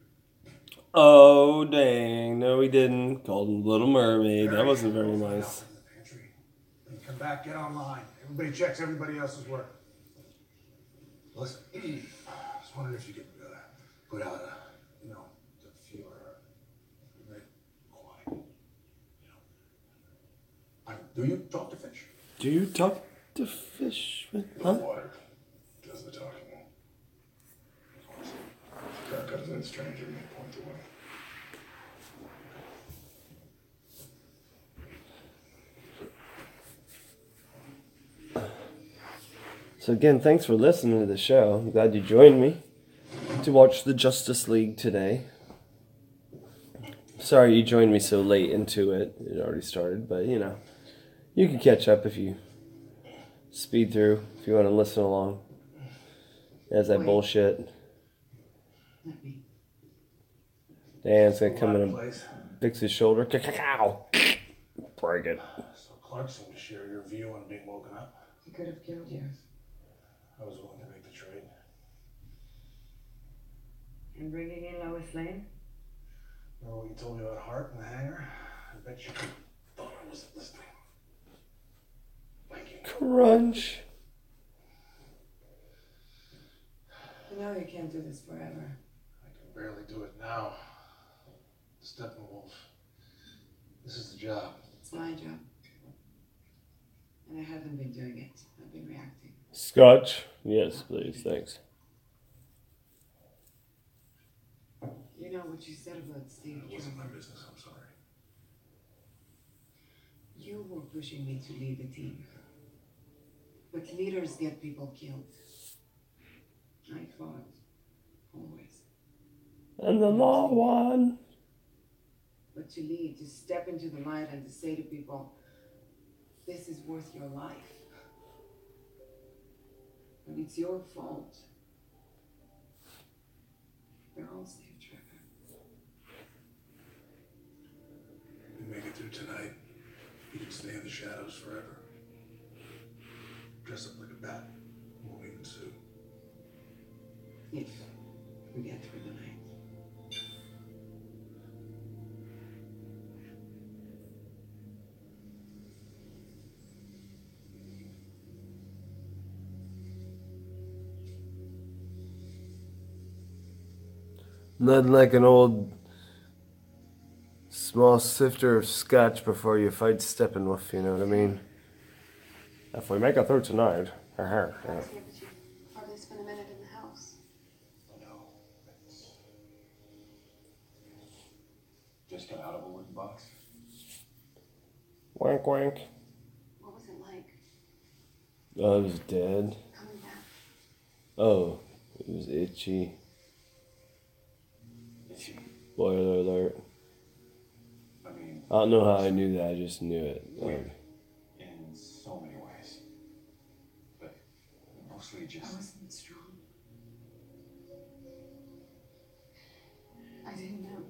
Oh, dang. No, we didn't. Called him Little Mermaid. That wasn't very nice. Come back, get online. Everybody checks everybody else's work. Listen, just wondering if you could uh, put out a, you know, uh, Very quiet. You know. I, do you talk to fish? Do you talk to fish? Huh? Water does the talking. God comes in stranger and point the way. So again, thanks for listening to the show. I'm glad you joined me to watch the Justice League today. Sorry you joined me so late into it. It already started, but you know, you can catch up if you speed through if you want to listen along. As that Wait. bullshit. Let me. Dan's gonna come in and Place. fix his shoulder. Ow! Break it. Uh, so Clark seemed to share your view on being woken up. He could have killed you. I was willing to make the trade. And bringing in Lois Lane? Remember what you told me about Hart in the hangar? I bet you thought I wasn't listening. Thank you. Crunch. You know you can't do this forever. I can barely do it now. Steppenwolf. This is the job. It's my job. And I haven't been doing it. I've been reacting. Scotch. Yes, please. Thanks. You know what you said about Steve It wasn't my business, I'm sorry. You were pushing me to lead the team. But leaders get people killed. I fought. Always. And the law won. But to lead, to step into the light and to say to people, this is worth your life. And it's your fault. They're all Steve Trevor. You make it through tonight. You can stay in the shadows forever. Dress up like a bat. Won't even sue. If we get through the night. Nothing like an old small sifter of scotch before you fight Steppenwolf, you know what I mean? If we make it through tonight. uh-huh, yeah. Yeah, but you hardly spend a minute in the house. No. It's... Just got out of a wooden box. Wank wank. What was it like Oh, it was dead. coming back? Oh, it was itchy. Itchy. Spoiler alert. I mean, I don't know how I knew that, I just knew it. Um, in so many ways. But mostly I just. wasn't strong. I didn't know.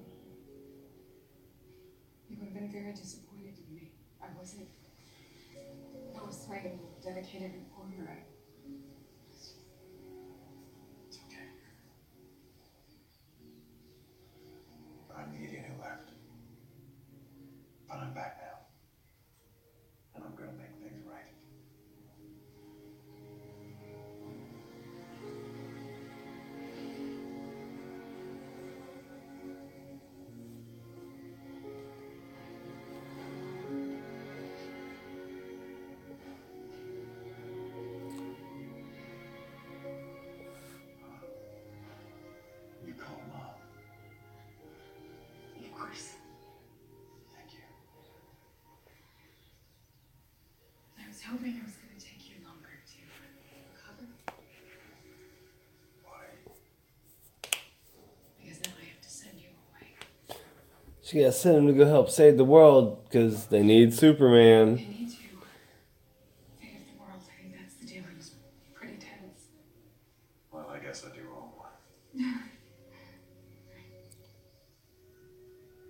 You would have been very disappointed in me. I wasn't. I was Lane, dedicated hoping it was going to take you longer to recover. Why? Because now I have to send you away. she got sent him to go help save the world because they need Superman. I need to. Fate the world, I think that's the deal. It was pretty tense. Well, I guess I do owe one.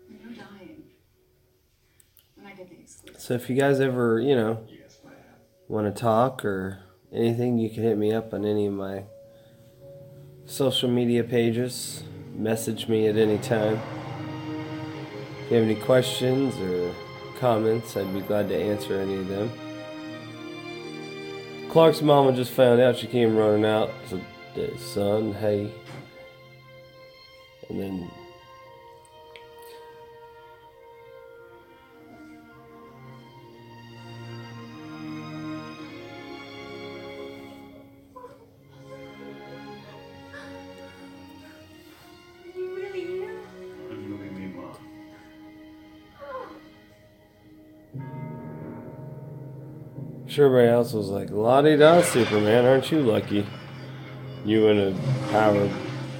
You're dying. And I get the. So if you guys ever, you know, Yes, ma'am. Want to talk or anything, you can hit me up on any of my social media pages. Message me at any time. If you have any questions or comments, I'd be glad to answer any of them. Clark's mama just found out she came running out. So, son, hey. And then Sure, everybody else was like, "La di da, Superman, aren't you lucky? You and a power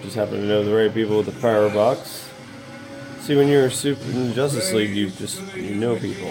just happen to know the right people with the power box." See, when you're a super in the Justice League, you just you know people.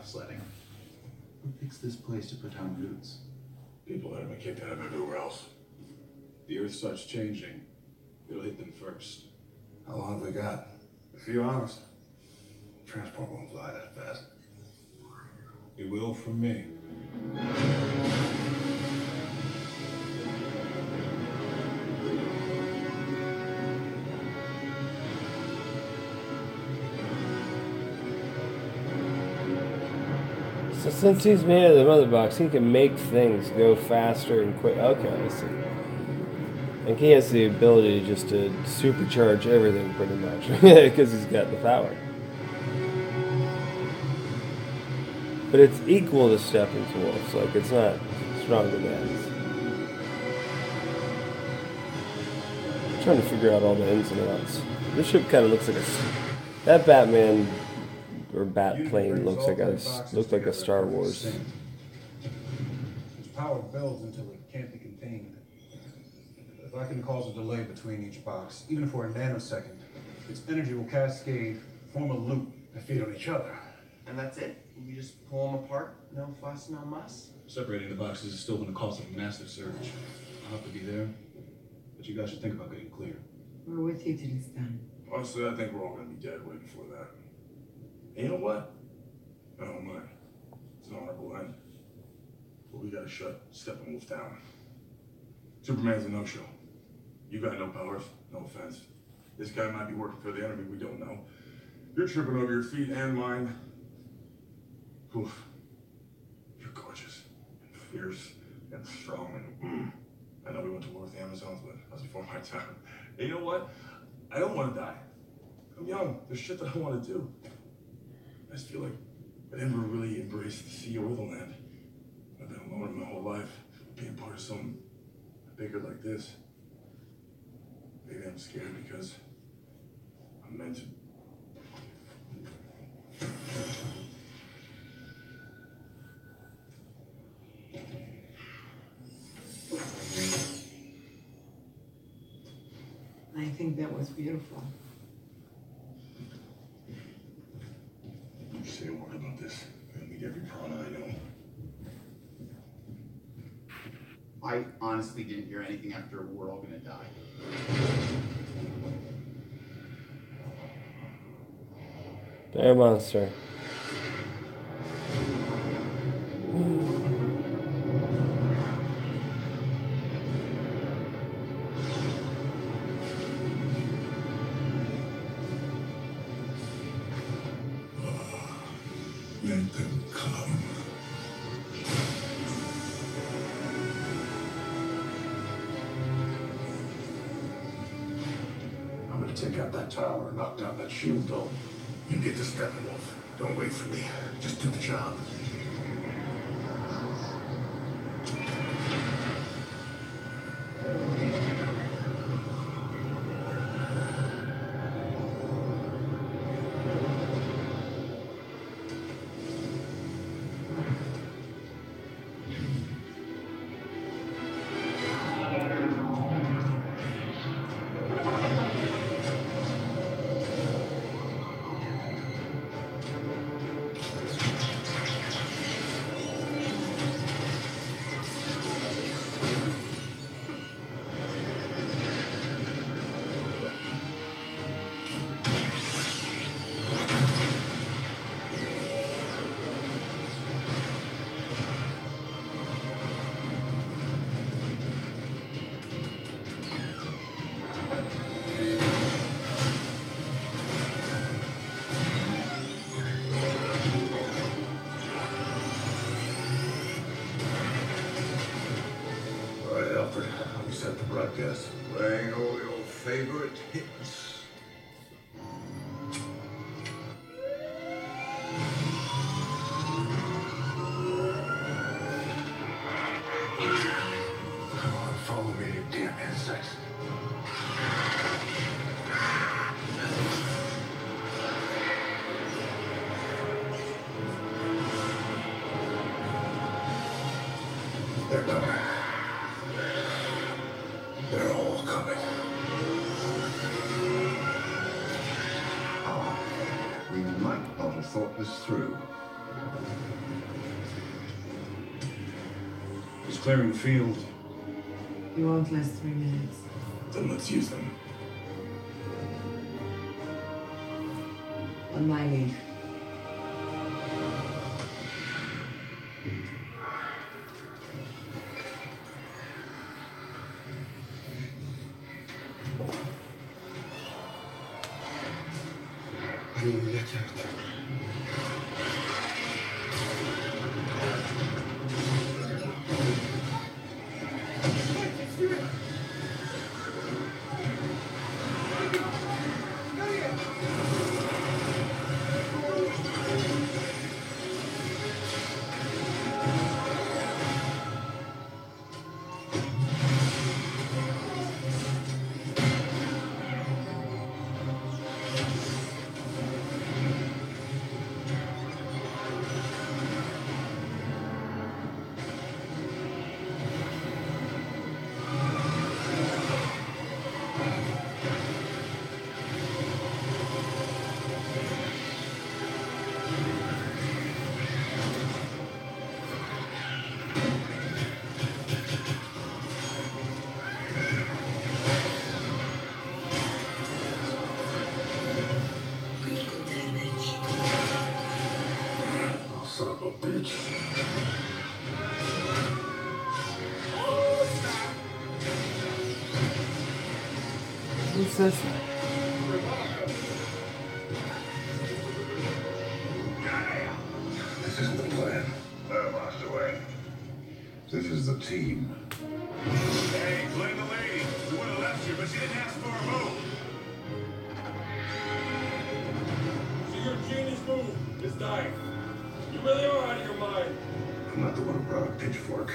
Really sledding. Who picks this place to put down roots? People that have been kicked out of everywhere else. The Earth starts changing. It'll hit them first. How long have we got? A few hours. Transport won't fly that fast. It will from me. Since he's made of the mother box, he can make things go faster and quick. Okay, I see. Like he has the ability just to supercharge everything pretty much because he's got the power. But it's equal to Steppenwolf's. Like it's not stronger than his. Trying to figure out all the ins and outs. This ship kind of looks like a. that Batman or bat plane looks like a s- looks like a Star Wars. Its power builds until it can't be contained. If I can cause a delay between each box, even for a nanosecond, its energy will cascade, form a loop, and feed on each other. And that's it? You just pull them apart? No fuss, no muss? Separating the boxes is still going to cause a massive surge. I'll have to be there, but you guys should think about getting clear. We're with you till it's done. Honestly, I think we're all going to be dead way before that. You know what? I don't mind. It's an honorable end. But we got to shut Steppenwolf down. Superman's a no-show. You got no powers, no offense. This guy might be working for the enemy, we don't know. You're tripping over your feet and mine. Oof. You're gorgeous, and fierce, and strong, and mm. I know we went to war with the Amazons, but that was before my time. And you know what? I don't want to die. I'm young. There's shit that I want to do. I just feel like I never really embraced the sea or the land. I've been alone my whole life, being part of something bigger like this. Maybe I'm scared because I'm meant to. I think that was beautiful. You say a word about this. I'm gonna meet every prana I know. I honestly didn't hear anything after we're all gonna die. Bear monster. Hmm. Just do the job. Not this through. He's clearing the field. You won't last three minutes. Then let's use them. A bitch. Who says This isn't the plan. No, Master Wayne. This is the team. Brought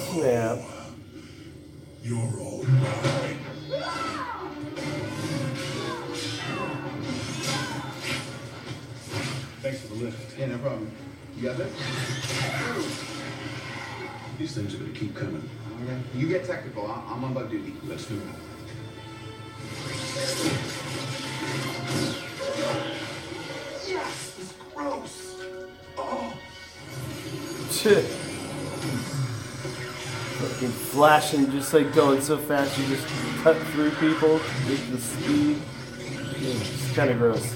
snap! You're all mine. Thanks for the lift. Yeah, no problem. You got this? These things are gonna keep coming. Okay. You get technical. I- I'm on bug duty. Let's do it. Yes, it's gross. Oh, Shit. Flashing, just like going so fast, you just cut through people with the speed. It's kind of gross.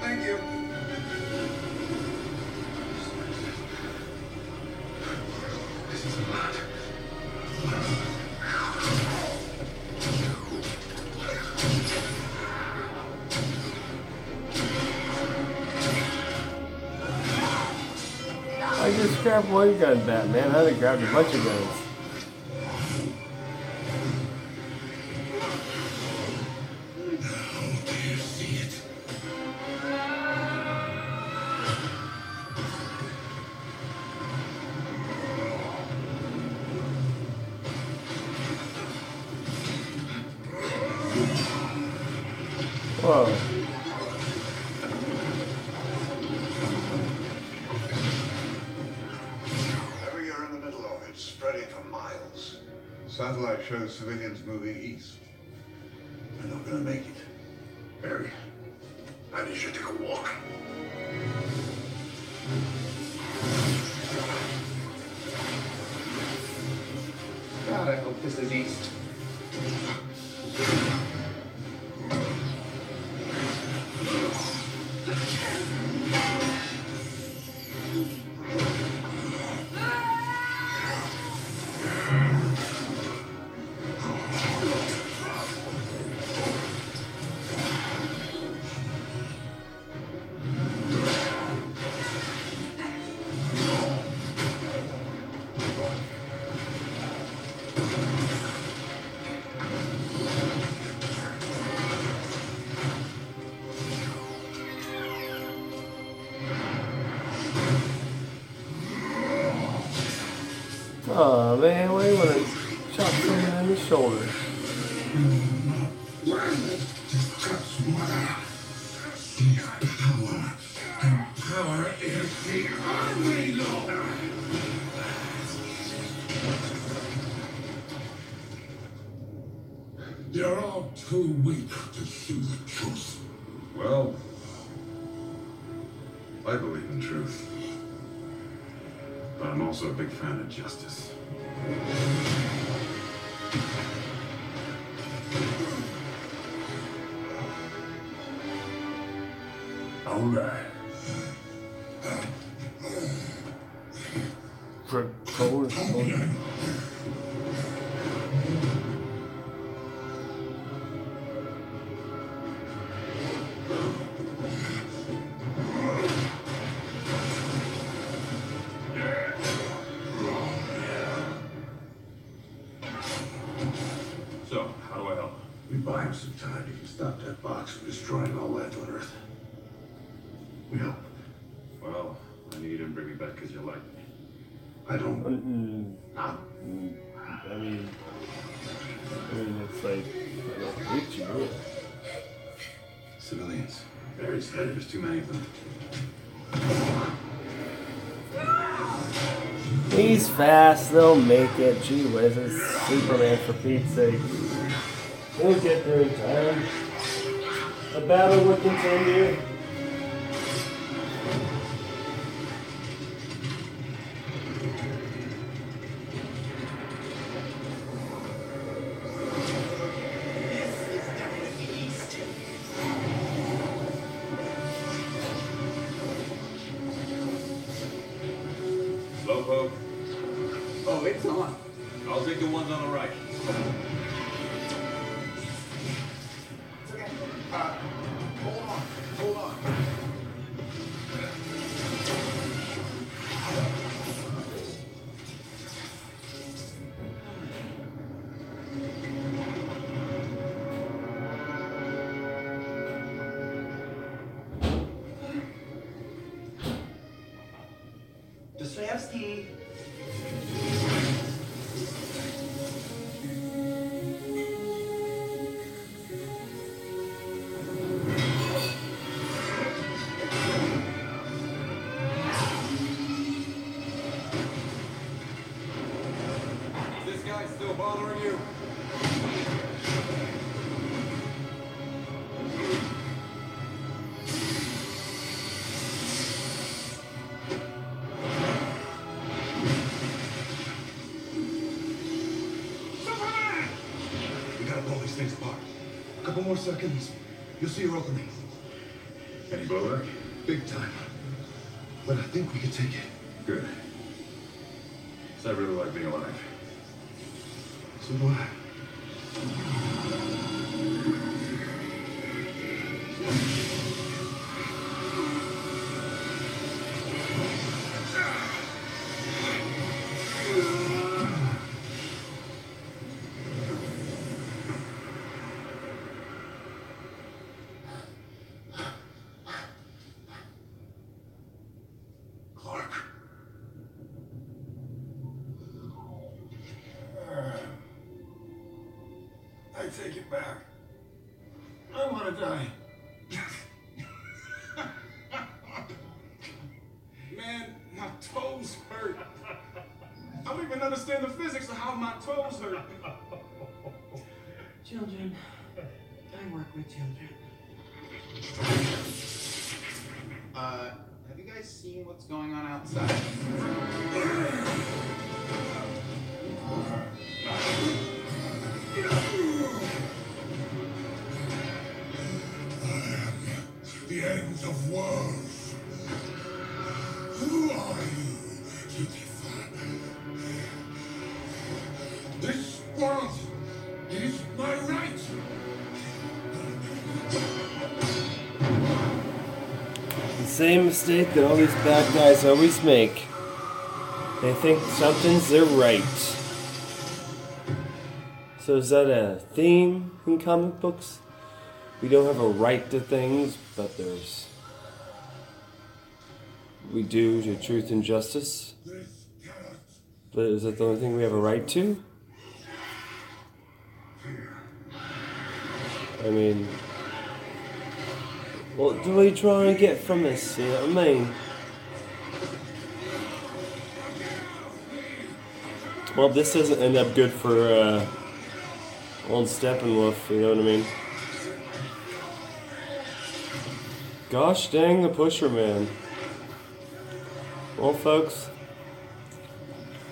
thank you. One gun, Batman? I'd have grabbed a bunch of guns. Also a big fan of justice. We help. Well, I need you to bring me back because you like me. I don't. Mm, I mean, I mean, it's like I don't hate you. Civilians. Barry's head. There's too many of them. He's fast. They'll make it. Gee whiz, it's Superman for Pete's sake. He'll get there in time. The battle will continue. More seconds. You'll see her opening. Same mistake that all these bad guys always make. They think something's their right. So is that a theme in comic books? We don't have a right to things, but there's we do to truth and justice. But is that the only thing we have a right to? I mean, what do we try and get from this? You know what I mean? Well, this doesn't end up good for uh, old Steppenwolf, you know what I mean? Gosh dang the pusher, man. Well, folks,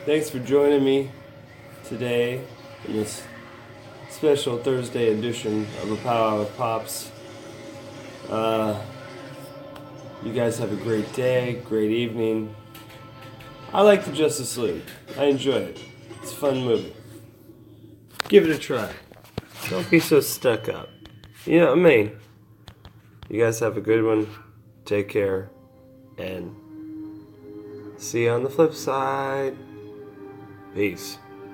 thanks for joining me today in this special Thursday edition of the Pow-wow of Pops. Uh, you guys have a great day, great evening. I like the Justice League. I enjoy it. It's a fun movie. Give it a try. Don't be so stuck up. You know what I mean? You guys have a good one. Take care. And see you on the flip side. Peace.